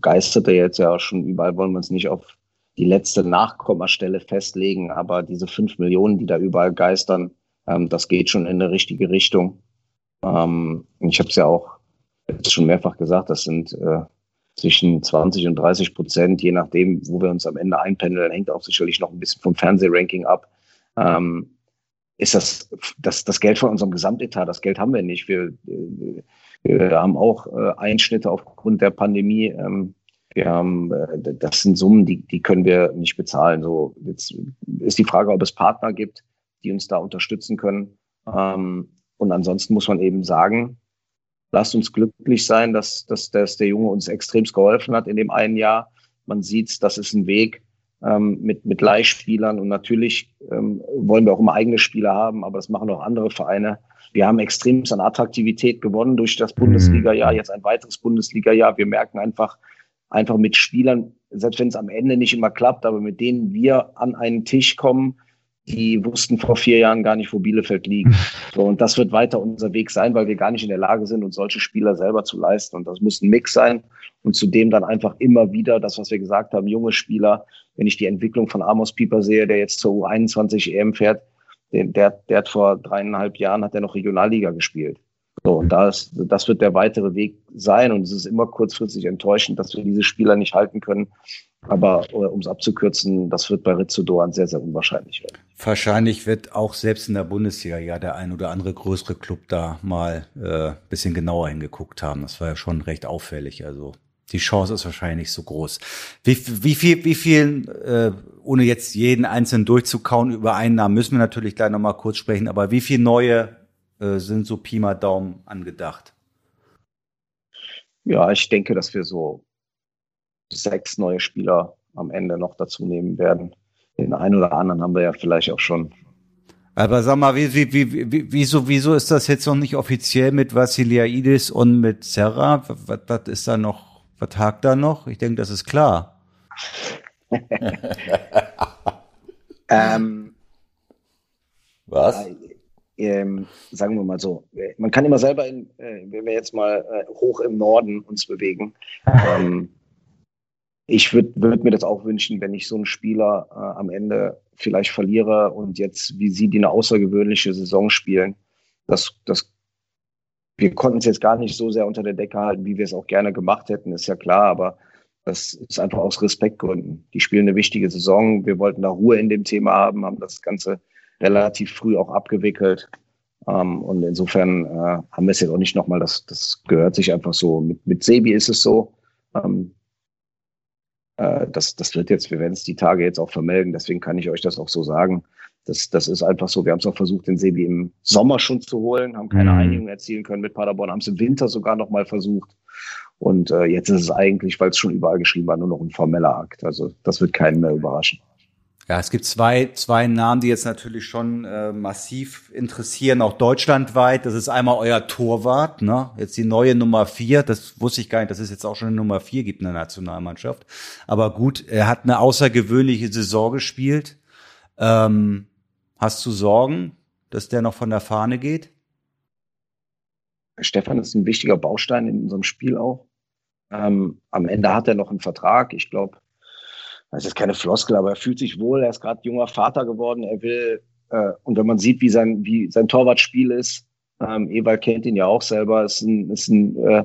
Geistert er jetzt ja schon überall, wollen wir uns nicht auf die letzte Nachkommastelle festlegen, aber diese fünf Millionen, die da überall geistern, ähm, das geht schon in eine richtige Richtung. Ähm, ich habe es ja auch jetzt schon mehrfach gesagt, das sind äh, zwischen 20 und 30 Prozent, je nachdem, wo wir uns am Ende einpendeln, hängt auch sicherlich noch ein bisschen vom Fernsehranking ab. Ähm, ist das, das das Geld von unserem Gesamtetat? Das Geld haben wir nicht. Wir, äh, wir haben auch äh, Einschnitte aufgrund der Pandemie. Ähm, wir haben, äh, das sind Summen, die, die können wir nicht bezahlen. So, jetzt ist die Frage, ob es Partner gibt, die uns da unterstützen können. Ähm, und ansonsten muss man eben sagen, lasst uns glücklich sein, dass, dass, dass der Junge uns extremst geholfen hat in dem einen Jahr. Man sieht, das ist ein Weg ähm, mit, mit Leihspielern und natürlich ähm, wollen wir auch immer eigene Spieler haben, aber das machen auch andere Vereine. Wir haben extremst an Attraktivität gewonnen durch das mhm. Bundesliga-Jahr, jetzt ein weiteres Bundesliga-Jahr. Wir merken einfach, einfach mit Spielern, selbst wenn es am Ende nicht immer klappt, aber mit denen wir an einen Tisch kommen, die wussten vor vier Jahren gar nicht, wo Bielefeld liegt. So, und das wird weiter unser Weg sein, weil wir gar nicht in der Lage sind, uns solche Spieler selber zu leisten. Und das muss ein Mix sein. Und zudem dann einfach immer wieder das, was wir gesagt haben, junge Spieler. Wenn ich die Entwicklung von Amos Pieper sehe, der jetzt zur U21 EM fährt, der, der hat vor dreieinhalb Jahren hat er noch Regionalliga gespielt. So, und das, das wird der weitere Weg sein. Und es ist immer kurzfristig enttäuschend, dass wir diese Spieler nicht halten können. Aber äh, um es abzukürzen, das wird bei Rizzo Doan sehr, sehr unwahrscheinlich werden. Wahrscheinlich wird auch selbst in der Bundesliga ja der ein oder andere größere Club da mal äh, bisschen genauer hingeguckt haben. Das war ja schon recht auffällig. Also die Chance ist wahrscheinlich nicht so groß. Wie, wie viel, wie viel, äh, ohne jetzt jeden einzelnen durchzukauen über Einnahmen, müssen wir natürlich gleich nochmal kurz sprechen, aber wie viel neue äh, sind so Pi mal Daumen angedacht? Ja, ich denke, dass wir so sechs neue Spieler am Ende noch dazu nehmen werden. Den einen oder anderen haben wir ja vielleicht auch schon. Aber sag mal, wie, wie, wie, wie, wieso, wieso ist das jetzt noch nicht offiziell mit Vassiliaidis und mit Serra? Was, was ist da noch, was hakt da noch? Ich denke, das ist klar. ähm, was? Äh, ähm, sagen wir mal so, man kann immer selber, in, äh, wenn wir jetzt mal äh, hoch im Norden uns bewegen, ähm, ich würde würd mir das auch wünschen, wenn ich so einen Spieler äh, am Ende vielleicht verliere und jetzt, wie sie, die eine außergewöhnliche Saison spielen, das, das, wir konnten es jetzt gar nicht so sehr unter der Decke halten, wie wir es auch gerne gemacht hätten, ist ja klar, aber das ist einfach aus Respektgründen. Die spielen eine wichtige Saison. Wir wollten da Ruhe in dem Thema haben, haben das Ganze relativ früh auch abgewickelt. Ähm, und insofern äh, haben wir es jetzt auch nicht nochmal, das, das gehört sich einfach so. Mit, mit Sebi ist es so. Ähm, äh, das, das wird jetzt, wir werden es die Tage jetzt auch vermelden, deswegen kann ich euch das auch so sagen. Das, das ist einfach so. Wir haben es auch versucht, den Sebi im Sommer schon zu holen, haben keine mhm. Einigung erzielen können mit Paderborn, haben es im Winter sogar nochmal versucht. Und äh, jetzt ist es eigentlich, weil es schon überall geschrieben war, nur noch ein formeller Akt. Also das wird keinen mehr überraschen. Ja, es gibt zwei, zwei Namen, die jetzt natürlich schon äh, massiv interessieren, auch deutschlandweit. Das ist einmal euer Torwart, ne? Jetzt die neue Nummer vier. Das wusste ich gar nicht, dass es jetzt auch schon eine Nummer vier gibt in der Nationalmannschaft. Aber gut, er hat eine außergewöhnliche Saison gespielt. Ähm, hast du Sorgen, dass der noch von der Fahne geht? Stefan ist ein wichtiger Baustein in unserem Spiel auch. Ähm, am Ende hat er noch einen Vertrag. Ich glaube, das ist keine Floskel, aber er fühlt sich wohl, er ist gerade junger Vater geworden, er will, äh, und wenn man sieht, wie sein, wie sein Torwartspiel ist, ähm, Ewald kennt ihn ja auch selber, ist ein, ist ein äh,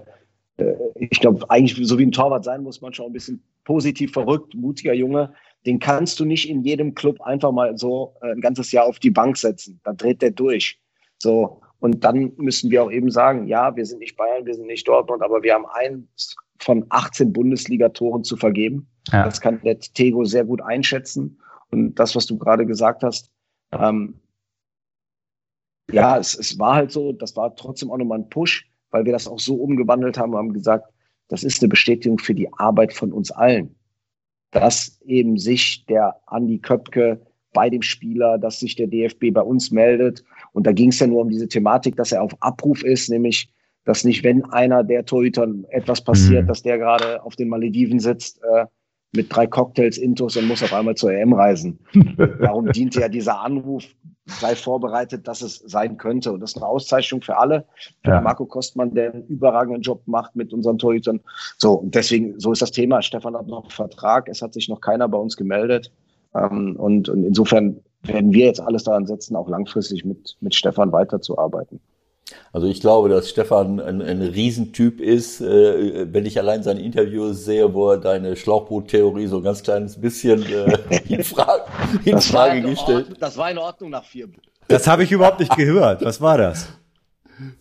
äh, ich glaube, eigentlich so wie ein Torwart sein muss man schon ein bisschen positiv verrückt, mutiger Junge. Den kannst du nicht in jedem Club einfach mal so äh, ein ganzes Jahr auf die Bank setzen. Da dreht der durch. So. Und dann müssen wir auch eben sagen, ja, wir sind nicht Bayern, wir sind nicht Dortmund, aber wir haben eins von 18 Bundesligatoren zu vergeben. Ja. Das kann der Tego sehr gut einschätzen. Und das, was du gerade gesagt hast, ähm, ja, es, es war halt so, das war trotzdem auch nochmal ein Push, weil wir das auch so umgewandelt haben, haben gesagt, das ist eine Bestätigung für die Arbeit von uns allen. Dass eben sich der Andi Köpke bei dem Spieler, dass sich der DFB bei uns meldet. Und da ging es ja nur um diese Thematik, dass er auf Abruf ist, nämlich dass nicht, wenn einer der Torhütern etwas passiert, mhm. dass der gerade auf den Malediven sitzt, äh, mit drei Cocktails intus und muss auf einmal zur EM reisen. Darum diente ja dieser Anruf, sei vorbereitet, dass es sein könnte. Und das ist eine Auszeichnung für alle. Für ja. Marco Kostmann, der einen überragenden Job macht mit unseren Torhütern. So, und deswegen, so ist das Thema. Stefan hat noch einen Vertrag. Es hat sich noch keiner bei uns gemeldet. Ähm, und, und insofern werden wir jetzt alles daran setzen, auch langfristig mit, mit Stefan weiterzuarbeiten. Also ich glaube, dass Stefan ein, ein Riesentyp ist. Äh, wenn ich allein seine Interviews sehe, wo er deine Schlauchboot-Theorie so ein ganz kleines bisschen äh, in Frage, in Frage gestellt. Das war in Ordnung nach vier. Das habe ich überhaupt nicht gehört. Was war das?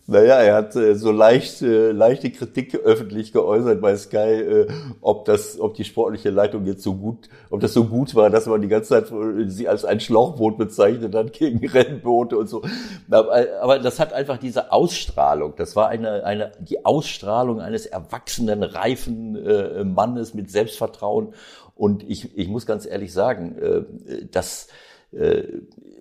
Naja, er hat äh, so leicht, äh, leichte Kritik öffentlich geäußert bei Sky, äh, ob das, ob die sportliche Leitung jetzt so gut, ob das so gut war, dass man die ganze Zeit äh, sie als ein Schlauchboot bezeichnet hat gegen Rennboote und so. Aber, aber das hat einfach diese Ausstrahlung. Das war eine, eine, die Ausstrahlung eines erwachsenen, reifen äh, Mannes mit Selbstvertrauen. Und ich, ich muss ganz ehrlich sagen, äh, dass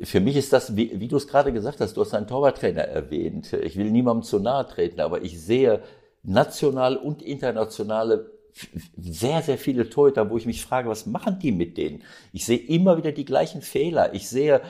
für mich ist das, wie, wie du es gerade gesagt hast, du hast einen Torwarttrainer erwähnt. Ich will niemandem zu nahe treten, aber ich sehe national und internationale sehr, sehr viele Torhüter, wo ich mich frage, was machen die mit denen? Ich sehe immer wieder die gleichen Fehler. Ich sehe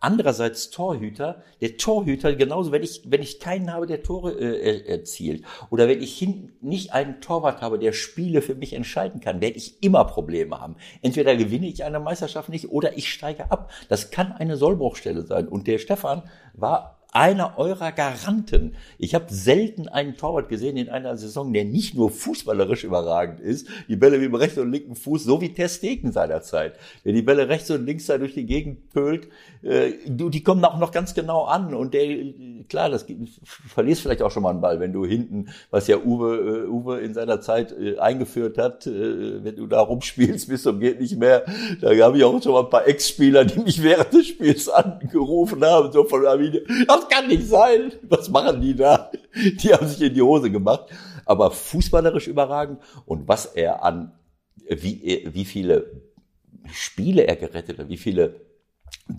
Andererseits Torhüter, der Torhüter genauso, wenn ich, wenn ich keinen habe, der Tore äh, erzielt oder wenn ich hinten nicht einen Torwart habe, der Spiele für mich entscheiden kann, werde ich immer Probleme haben. Entweder gewinne ich eine Meisterschaft nicht oder ich steige ab. Das kann eine Sollbruchstelle sein. Und der Stefan war einer eurer Garanten. Ich habe selten einen Torwart gesehen in einer Saison, der nicht nur fußballerisch überragend ist, die Bälle mit dem rechten und linken Fuß, so wie Testegen seinerzeit. Der die Bälle rechts und links da durch die Gegend pölt, äh, die kommen auch noch ganz genau an und der, klar, das verlierst vielleicht auch schon mal einen Ball, wenn du hinten, was ja Uwe, äh, Uwe in seiner Zeit äh, eingeführt hat, äh, wenn du da rumspielst bis zum geht nicht mehr, da habe ich auch schon mal ein paar Ex-Spieler, die mich während des Spiels angerufen haben, so von Arminia, das kann nicht sein. Was machen die da? Die haben sich in die Hose gemacht. Aber fußballerisch überragend. Und was er an, wie, wie viele Spiele er gerettet hat, wie viele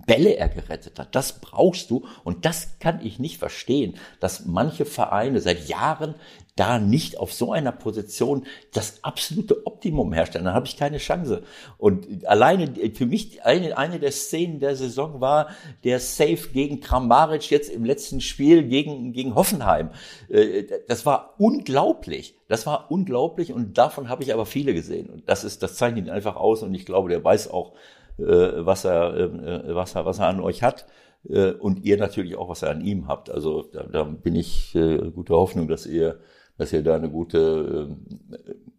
Bälle er gerettet hat. Das brauchst du und das kann ich nicht verstehen, dass manche Vereine seit Jahren da nicht auf so einer Position das absolute Optimum herstellen. Dann habe ich keine Chance. Und alleine für mich eine, eine der Szenen der Saison war der Save gegen Kramaric jetzt im letzten Spiel gegen, gegen Hoffenheim. Äh, das war unglaublich. Das war unglaublich und davon habe ich aber viele gesehen. Und das ist, das zeichnet ihn einfach aus und ich glaube, der weiß auch, äh, was er, äh, was er, was er an euch hat äh, und ihr natürlich auch, was ihr an ihm habt. Also da, da bin ich guter Hoffnung, dass ihr, dass ihr da eine gute,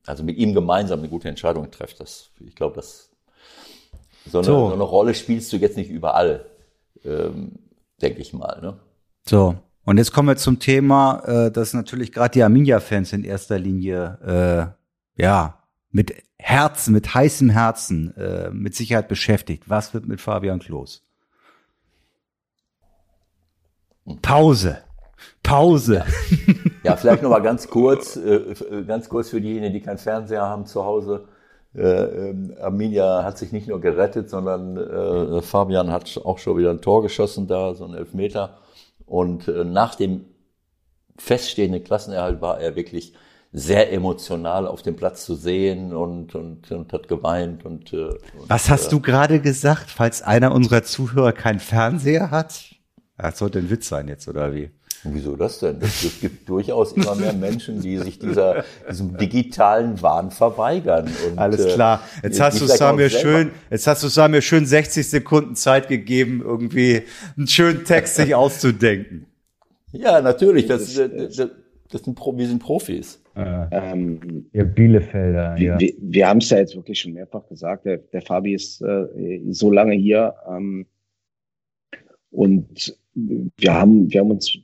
also mit ihm gemeinsam eine gute Entscheidung trefft. Das, ich glaube, dass so eine, so. so eine Rolle spielst du jetzt nicht überall, ähm, denke ich mal. Ne? So. Und jetzt kommen wir zum Thema, äh, dass natürlich gerade die Arminia-Fans in erster Linie äh, ja mit Herzen, mit heißem Herzen äh, mit Sicherheit beschäftigt. Was wird mit Fabian Klos? Pause. Pause. Ja, vielleicht noch mal ganz kurz, äh, ganz kurz für diejenigen, die keinen Fernseher haben zu Hause. Äh, äh, Arminia hat sich nicht nur gerettet, sondern äh, Fabian hat auch schon wieder ein Tor geschossen da, so ein Elfmeter. Und äh, nach dem feststehenden Klassenerhalt war er wirklich sehr emotional auf dem Platz zu sehen und, und, und hat geweint. Und, äh, und Was hast äh, du gerade gesagt, falls einer unserer Zuhörer keinen Fernseher hat? Das sollte ein Witz sein jetzt, oder wie? Wieso das denn? Es gibt durchaus immer mehr Menschen, die sich dieser, diesem digitalen Wahn verweigern. Und, Alles äh, klar. Jetzt hast du Samir schön, jetzt hast du Samir schön 60 Sekunden Zeit gegeben, irgendwie einen schönen Text sich auszudenken. Ja, natürlich. Das, das, das, das sind, wir sind Profis. Äh, ähm, ihr Bielefelder, ja. Wir, wir haben es ja jetzt wirklich schon mehrfach gesagt. Der, der Fabi ist äh, so lange hier ähm, und wir haben, wir haben uns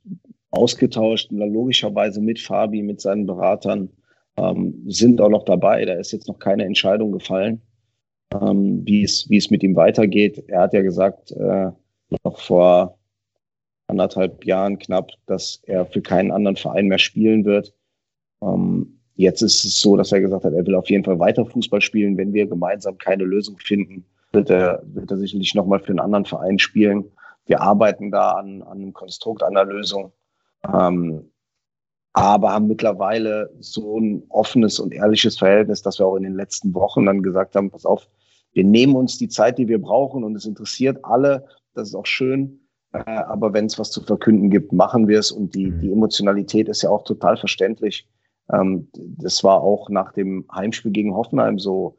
ausgetauscht, logischerweise mit Fabi, mit seinen Beratern, ähm, sind auch noch dabei. Da ist jetzt noch keine Entscheidung gefallen, ähm, wie es, mit ihm weitergeht. Er hat ja gesagt, äh, noch vor anderthalb Jahren knapp, dass er für keinen anderen Verein mehr spielen wird. Ähm, jetzt ist es so, dass er gesagt hat, er will auf jeden Fall weiter Fußball spielen. Wenn wir gemeinsam keine Lösung finden, wird er, wird er sicherlich nochmal für einen anderen Verein spielen. Wir arbeiten da an, an einem Konstrukt, einer Lösung. Ähm, aber haben mittlerweile so ein offenes und ehrliches Verhältnis, dass wir auch in den letzten Wochen dann gesagt haben, pass auf, wir nehmen uns die Zeit, die wir brauchen und es interessiert alle. Das ist auch schön. Äh, aber wenn es was zu verkünden gibt, machen wir es. Und die, mhm. die Emotionalität ist ja auch total verständlich. Ähm, das war auch nach dem Heimspiel gegen Hoffenheim so.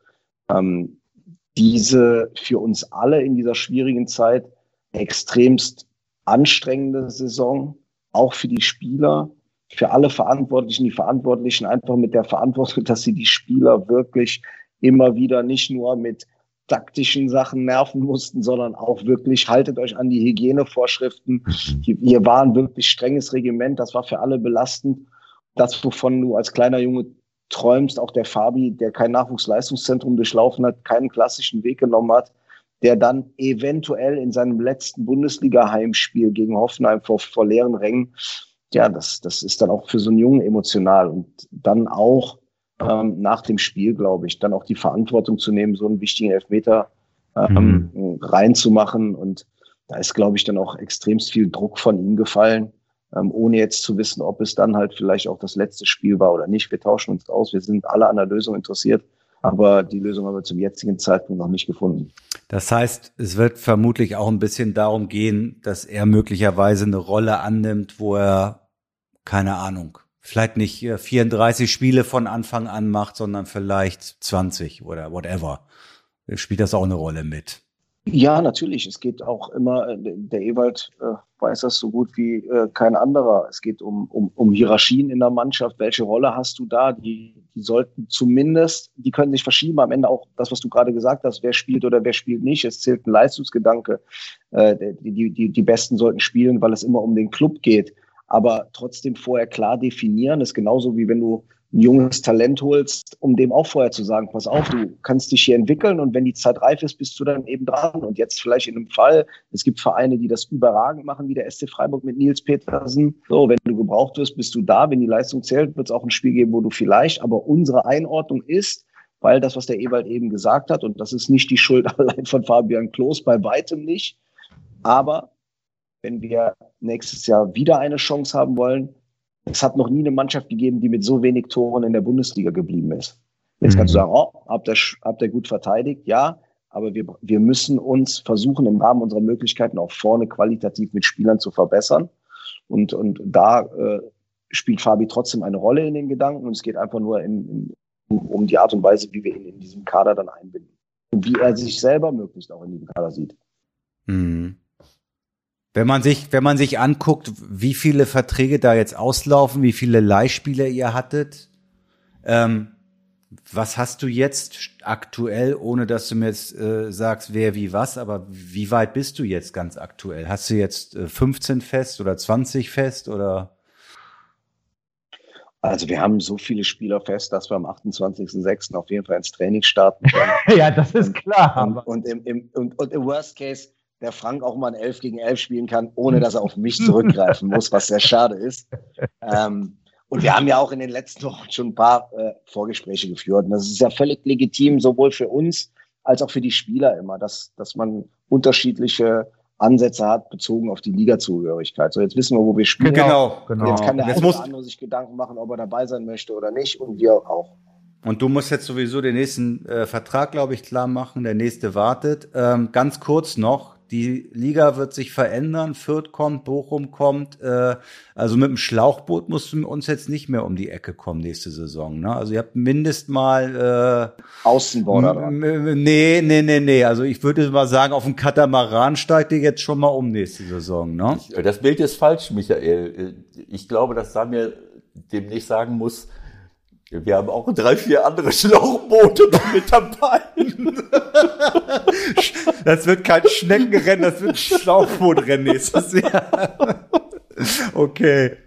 Ähm, diese für uns alle in dieser schwierigen Zeit extremst anstrengende Saison, auch für die Spieler, für alle Verantwortlichen, die Verantwortlichen einfach mit der Verantwortung, dass sie die Spieler wirklich immer wieder nicht nur mit taktischen Sachen nerven mussten, sondern auch wirklich, haltet euch an die Hygienevorschriften. Mhm. Hier war ein wirklich strenges Regiment, das war für alle belastend. Das, wovon du als kleiner Junge träumst, auch der Fabi, der kein Nachwuchsleistungszentrum durchlaufen hat, keinen klassischen Weg genommen hat, der dann eventuell in seinem letzten Bundesliga-Heimspiel gegen Hoffenheim vor, vor leeren Rängen, ja, das, das ist dann auch für so einen Jungen emotional und dann auch ähm, nach dem Spiel, glaube ich, dann auch die Verantwortung zu nehmen, so einen wichtigen Elfmeter ähm, mhm. reinzumachen. Und da ist, glaube ich, dann auch extremst viel Druck von ihm gefallen, ähm, ohne jetzt zu wissen, ob es dann halt vielleicht auch das letzte Spiel war oder nicht. Wir tauschen uns aus, wir sind alle an der Lösung interessiert. Aber die Lösung haben wir zum jetzigen Zeitpunkt noch nicht gefunden. Das heißt, es wird vermutlich auch ein bisschen darum gehen, dass er möglicherweise eine Rolle annimmt, wo er, keine Ahnung, vielleicht nicht 34 äh, Spiele von Anfang an macht, sondern vielleicht 20 oder whatever. Spielt das auch eine Rolle mit? Ja, natürlich. Es geht auch immer, äh, der Ewald äh, weiß das so gut wie äh, kein anderer. Es geht um, um, um Hierarchien in der Mannschaft. Welche Rolle hast du da? Die, die sollten zumindest, die können sich verschieben. Am Ende auch das, was du gerade gesagt hast, wer spielt oder wer spielt nicht. Es zählt ein Leistungsgedanke. Äh, die, die, die Besten sollten spielen, weil es immer um den Club geht. Aber trotzdem vorher klar definieren, ist genauso wie wenn du ein junges Talent holst, um dem auch vorher zu sagen, pass auf, du kannst dich hier entwickeln und wenn die Zeit reif ist, bist du dann eben dran. Und jetzt vielleicht in einem Fall, es gibt Vereine, die das überragend machen, wie der SC Freiburg mit Nils Petersen. So, wenn du gebraucht wirst, bist du da. Wenn die Leistung zählt, wird es auch ein Spiel geben, wo du vielleicht, aber unsere Einordnung ist, weil das, was der Ewald eben gesagt hat, und das ist nicht die Schuld allein von Fabian Klos, bei weitem nicht. Aber wenn wir nächstes Jahr wieder eine Chance haben wollen, es hat noch nie eine Mannschaft gegeben, die mit so wenig Toren in der Bundesliga geblieben ist. Jetzt kannst du mhm. sagen, oh, habt ihr, habt ihr gut verteidigt? Ja, aber wir, wir müssen uns versuchen, im Rahmen unserer Möglichkeiten auch vorne qualitativ mit Spielern zu verbessern. Und, und da äh, spielt Fabi trotzdem eine Rolle in den Gedanken. Und es geht einfach nur in, in, um die Art und Weise, wie wir ihn in diesem Kader dann einbinden. Und wie er sich selber möglichst auch in diesem Kader sieht. Mhm. Wenn man sich, wenn man sich anguckt, wie viele Verträge da jetzt auslaufen, wie viele Leihspieler ihr hattet, ähm, was hast du jetzt aktuell, ohne dass du mir jetzt äh, sagst, wer wie was, aber wie weit bist du jetzt ganz aktuell? Hast du jetzt äh, 15 fest oder 20 fest oder? Also wir haben so viele Spieler fest, dass wir am 28.06. auf jeden Fall ins Training starten können. ja, das ist klar. Und, und, im, im, und, und im Worst Case der Frank auch mal ein 11 gegen 11 spielen kann, ohne dass er auf mich zurückgreifen muss, was sehr schade ist. Ähm, und wir haben ja auch in den letzten Wochen schon ein paar äh, Vorgespräche geführt. Und das ist ja völlig legitim, sowohl für uns als auch für die Spieler immer, dass, dass man unterschiedliche Ansätze hat, bezogen auf die Ligazugehörigkeit. So, jetzt wissen wir, wo wir spielen. Genau, genau. jetzt kann der jetzt eine oder andere sich Gedanken machen, ob er dabei sein möchte oder nicht. Und wir auch. Und du musst jetzt sowieso den nächsten äh, Vertrag, glaube ich, klar machen. Der nächste wartet. Ähm, ganz kurz noch, die Liga wird sich verändern. Fürth kommt, Bochum kommt. Äh, also mit dem Schlauchboot musst du uns jetzt nicht mehr um die Ecke kommen nächste Saison. Ne? Also ihr habt mindest mal äh, Außenborder. Nee, nee, nee, nee. Also ich würde mal sagen, auf dem Katamaran steigt ihr jetzt schon mal um nächste Saison. Ne? Das Bild ist falsch, Michael. Ich glaube, dass Samir demnächst sagen muss, wir haben auch drei, vier andere Schlauchboote mit dabei. Das wird kein Schneckenrennen, das wird ein Schlauchbootrennen nächstes Jahr. Okay.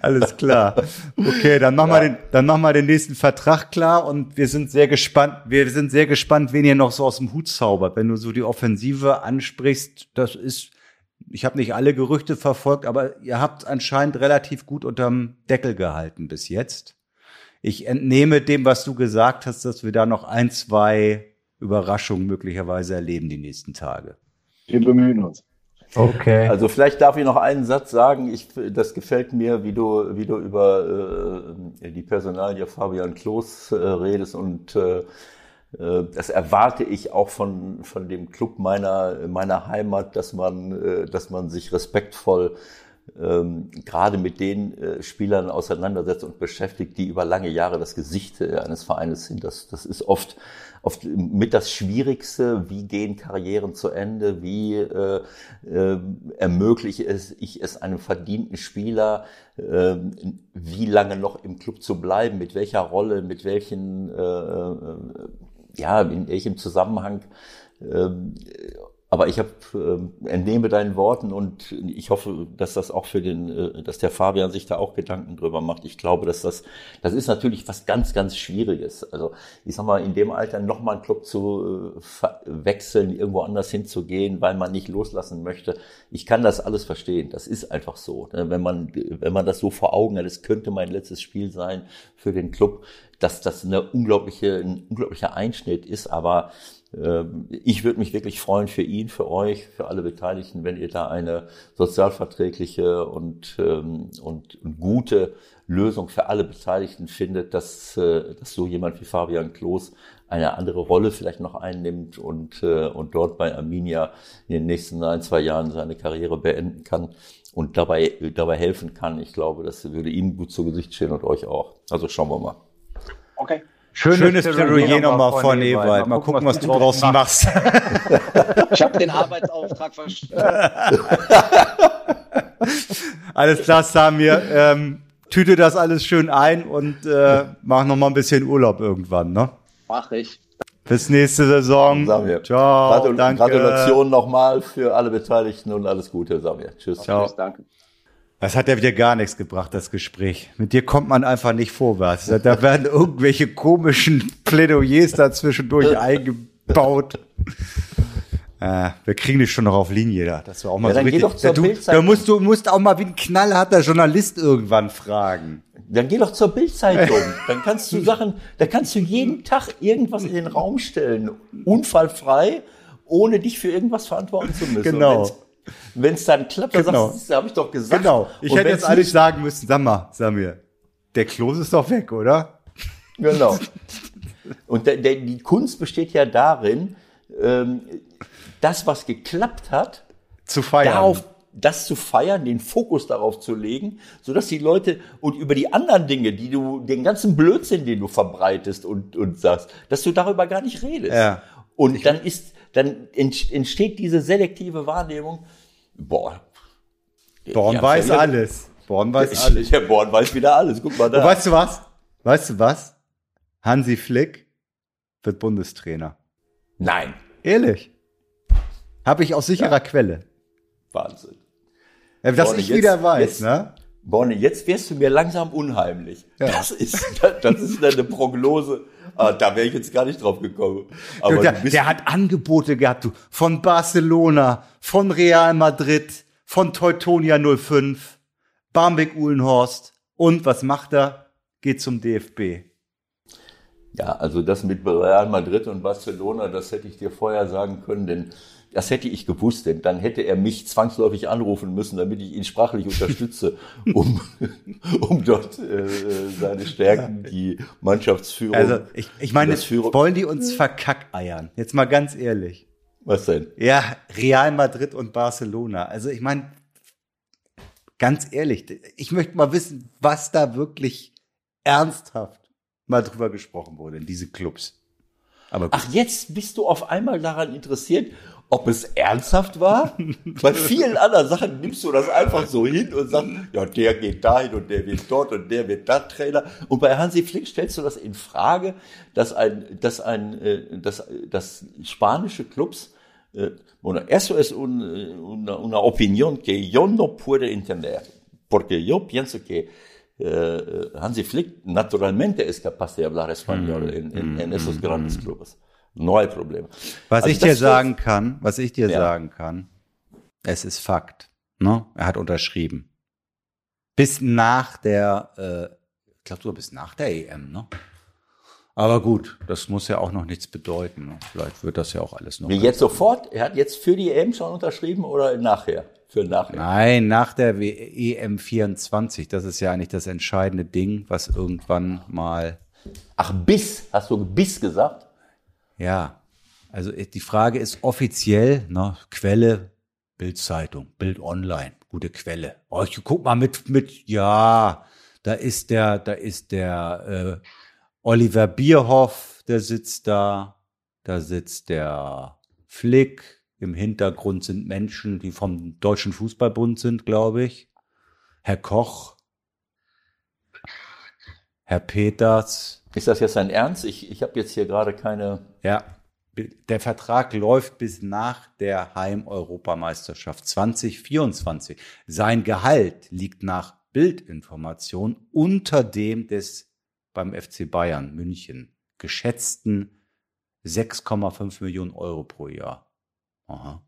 Alles klar. Okay, dann machen ja. wir den, dann machen wir den nächsten Vertrag klar und wir sind sehr gespannt. Wir sind sehr gespannt, wen ihr noch so aus dem Hut zaubert. Wenn du so die Offensive ansprichst, das ist, ich habe nicht alle Gerüchte verfolgt, aber ihr habt anscheinend relativ gut unterm Deckel gehalten bis jetzt ich entnehme dem, was du gesagt hast, dass wir da noch ein, zwei Überraschungen möglicherweise erleben die nächsten Tage. Wir bemühen uns. Okay. Also vielleicht darf ich noch einen Satz sagen. Ich, das gefällt mir, wie du, wie du über äh, die Personalie Fabian Klos äh, redest und äh, äh, das erwarte ich auch von, von dem Club meiner, meiner Heimat, dass man, äh, dass man sich respektvoll ähm, gerade mit den äh, Spielern auseinandersetzt und beschäftigt, die über lange Jahre das Gesicht äh, eines Vereines sind. Das, das ist oft, oft mit das Schwierigste. Wie gehen Karrieren zu Ende? Wie äh, äh, ermögliche es, ich es einem verdienten Spieler, äh, wie lange noch im Club zu bleiben? Mit welcher Rolle? Mit welchen, äh, äh ja, in welchem Zusammenhang? Ähm, aber ich habe äh, entnehme deinen Worten und ich hoffe, dass das auch für den, äh, dass der Fabian sich da auch Gedanken drüber macht. Ich glaube, dass das, das ist natürlich was ganz, ganz Schwieriges. Also ich sag mal, in dem Alter nochmal einen Club zu äh, wechseln, irgendwo anders hinzugehen, weil man nicht loslassen möchte. Ich kann das alles verstehen. Das ist einfach so. Ne? Wenn man, wenn man das so vor Augen hat, es könnte mein letztes Spiel sein für den Club, dass das eine unglaubliche, ein unglaublicher Einschnitt ist. Aber ich würde mich wirklich freuen für ihn, für euch, für alle Beteiligten, wenn ihr da eine sozialverträgliche und, ähm, und, und gute Lösung für alle Beteiligten findet, dass, äh, dass so jemand wie Fabian Klos eine andere Rolle vielleicht noch einnimmt und, äh, und dort bei Arminia in den nächsten ein, zwei Jahren seine Karriere beenden kann und dabei, dabei helfen kann. Ich glaube, das würde ihm gut zu Gesicht stehen und euch auch. Also schauen wir mal. Okay. Schönes, Schönes Plädoyer nochmal von Ewald. Mal, mal gucken, was, was du draußen machst. ich habe den Arbeitsauftrag verstanden. alles klar, Samir. Ähm, tüte das alles schön ein und äh, mach noch mal ein bisschen Urlaub irgendwann, ne? Mach ich. Bis nächste Saison. Samir. Ciao. Gratul danke. Gratulation nochmal für alle Beteiligten und alles Gute, Samir. Tschüss. Ciao. Tschüss, danke. Das hat ja wieder gar nichts gebracht, das Gespräch. Mit dir kommt man einfach nicht vorwärts. Da werden irgendwelche komischen Plädoyers dazwischendurch eingebaut. Äh, wir kriegen dich schon noch auf Linie da. Das war auch mal ja, so richtig. Doch zur du, da musst du musst auch mal wie ein knallharter Journalist irgendwann fragen. Dann geh doch zur Bildzeitung. dann kannst du Sachen, da kannst du jeden Tag irgendwas in den Raum stellen, unfallfrei, ohne dich für irgendwas verantworten zu müssen. Genau. Wenn es dann klappt, dann genau. sagst du, habe ich doch gesagt. Genau. Ich Und hätte jetzt eigentlich sagen müssen, sag mal, sag mir, der Klos ist doch weg, oder? Genau. Und der, der, die Kunst besteht ja darin, ähm, das, was geklappt hat, zu feiern. Darauf, das zu feiern, den Fokus darauf zu legen, so dass die Leute und über die anderen Dinge, die du, den ganzen Blödsinn, den du verbreitest und, und sagst, dass du darüber gar nicht redest. Ja. Und dann ist, dann entsteht diese selektive Wahrnehmung, boah. Born weiß ja alles. Born weiß alles. Ja, Born weiß wieder alles. Guck mal da. Und weißt du was? Weißt du was? Hansi Flick wird Bundestrainer. Nein. Ehrlich. Habe ich aus sicherer ja. Quelle. Wahnsinn. Ja, dass Borne, ich wieder jetzt, weiß, jetzt, ne? Borne, jetzt wirst du mir langsam unheimlich. Ja. Das ist, das ist eine Prognose. Ah, da wäre ich jetzt gar nicht drauf gekommen. Aber der, der hat Angebote gehabt, du. Von Barcelona, von Real Madrid, von Teutonia 05, Barmbek Uhlenhorst. Und was macht er? Geht zum DFB. Ja, also das mit Real Madrid und Barcelona, das hätte ich dir vorher sagen können, denn das hätte ich gewusst, denn dann hätte er mich zwangsläufig anrufen müssen, damit ich ihn sprachlich unterstütze, um, um dort äh, seine Stärken, die Mannschaftsführung. Also ich, ich meine, wollen die uns verkackeiern? Jetzt mal ganz ehrlich. Was denn? Ja, Real Madrid und Barcelona. Also ich meine, ganz ehrlich, ich möchte mal wissen, was da wirklich ernsthaft mal drüber gesprochen wurde in diese Clubs. Aber Ach, jetzt bist du auf einmal daran interessiert, ob es ernsthaft war. Bei vielen anderen Sachen nimmst du das einfach so hin und sagst, ja, der geht dahin und der wird dort und der wird da Trainer. Und bei Hansi Flick stellst du das in Frage, dass ein, dass ein, äh, dass, dass spanische Clubs bueno, eso es un, una, una opinión que yo no puedo entender, porque yo pienso que Hansi Flick naturalmente es capaz de hablar español mm, en, en, en, esos mm, grandes mm. clubes. No hay problema. Was also ich dir sagen kann, was ich dir ja. sagen kann, es ist Fakt. Ne? Er hat unterschrieben. Bis nach der, äh, ich glaube sogar bis nach der EM, ne? Aber gut, das muss ja auch noch nichts bedeuten. Ne? Vielleicht wird das ja auch alles noch. Wie jetzt sofort? Er hat jetzt für die EM schon unterschrieben oder nachher? Für nachher? Nein, nach der EM 24. Das ist ja eigentlich das entscheidende Ding, was irgendwann mal. Ach, bis? Hast du bis gesagt? Ja, also die Frage ist offiziell, ne, Quelle, Bildzeitung, Bild Online, gute Quelle. Oh, ich guck mal mit, mit, ja, da ist der, da ist der äh, Oliver Bierhoff, der sitzt da, da sitzt der Flick, im Hintergrund sind Menschen, die vom Deutschen Fußballbund sind, glaube ich. Herr Koch, Herr Peters, ist das jetzt ein Ernst? Ich, ich habe jetzt hier gerade keine. Ja, der Vertrag läuft bis nach der Heim-Europameisterschaft 2024. Sein Gehalt liegt nach Bildinformation unter dem des beim FC Bayern München geschätzten 6,5 Millionen Euro pro Jahr. Aha.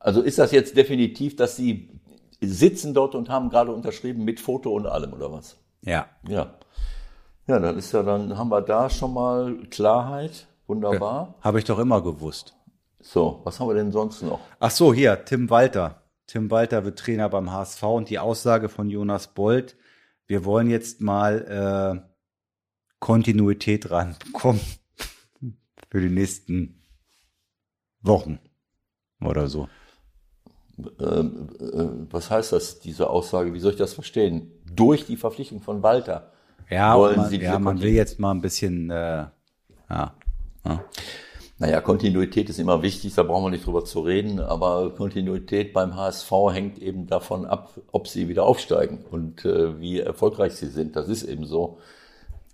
Also ist das jetzt definitiv, dass Sie sitzen dort und haben gerade unterschrieben mit Foto und allem oder was? Ja. Ja. Ja, dann ist ja, dann haben wir da schon mal Klarheit. Wunderbar. Habe ich doch immer gewusst. So, was haben wir denn sonst noch? Ach so, hier, Tim Walter. Tim Walter wird Trainer beim HSV und die Aussage von Jonas Bold, wir wollen jetzt mal äh, Kontinuität ranbekommen für die nächsten Wochen oder so. Ähm, äh, was heißt das, diese Aussage? Wie soll ich das verstehen? Durch die Verpflichtung von Walter. Ja, Wollen man, Sie diese ja man will jetzt mal ein bisschen, äh, ja, ja. Naja, Kontinuität ist immer wichtig, da brauchen wir nicht drüber zu reden, aber Kontinuität beim HSV hängt eben davon ab, ob sie wieder aufsteigen und äh, wie erfolgreich sie sind. Das ist eben so.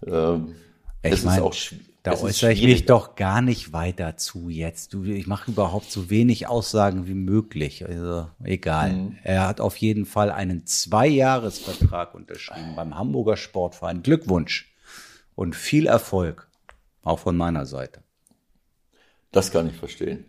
Ähm, Ich es mein, ist auch Da ist äußere ich mich doch gar nicht weiter zu jetzt. Du, ich mache überhaupt so wenig Aussagen wie möglich. Also egal. Mhm. Er hat auf jeden Fall einen Zweijahresvertrag unterschrieben beim Hamburger Sportverein. Glückwunsch und viel Erfolg, auch von meiner Seite. Das kann ich verstehen.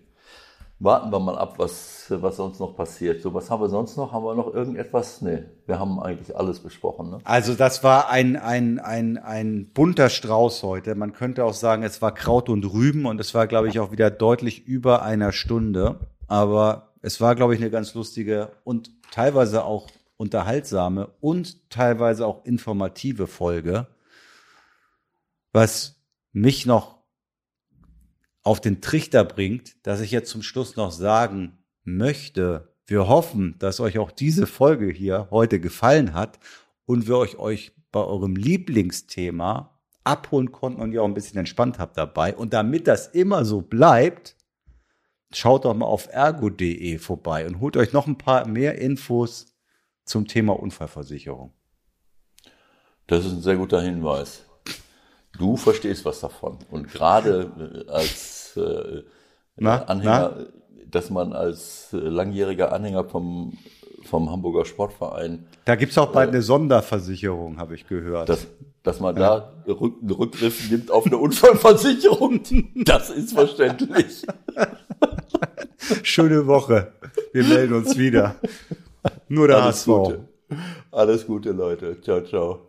Warten wir mal ab, was, was sonst noch passiert. So, was haben wir sonst noch? Haben wir noch irgendetwas? Nee, wir haben eigentlich alles besprochen. Ne? Also das war ein, ein, ein, ein bunter Strauß heute. Man könnte auch sagen, es war Kraut und Rüben und es war, glaube ich, auch wieder deutlich über einer Stunde. Aber es war, glaube ich, eine ganz lustige und teilweise auch unterhaltsame und teilweise auch informative Folge. Was mich noch auf den Trichter bringt, dass ich jetzt zum Schluss noch sagen möchte, wir hoffen, dass euch auch diese Folge hier heute gefallen hat und wir euch, euch bei eurem Lieblingsthema abholen konnten und ihr auch ein bisschen entspannt habt dabei. Und damit das immer so bleibt, schaut doch mal auf ergo.de vorbei und holt euch noch ein paar mehr Infos zum Thema Unfallversicherung. Das ist ein sehr guter Hinweis. Du verstehst was davon. Und gerade äh, als äh, Na, Anhänger, dass man als äh, langjähriger Anhänger vom, vom Hamburger Sportverein, Da gibt's auch bald eine Sonderversicherung, habe ich gehört. dass, dass man da Rück, einen Rückgriff nimmt auf eine Unfallversicherung, das ist verständlich. Schöne Woche. Wir melden uns wieder. Nur der Alles HSV. Gute. Alles Gute, Leute. Ciao, ciao.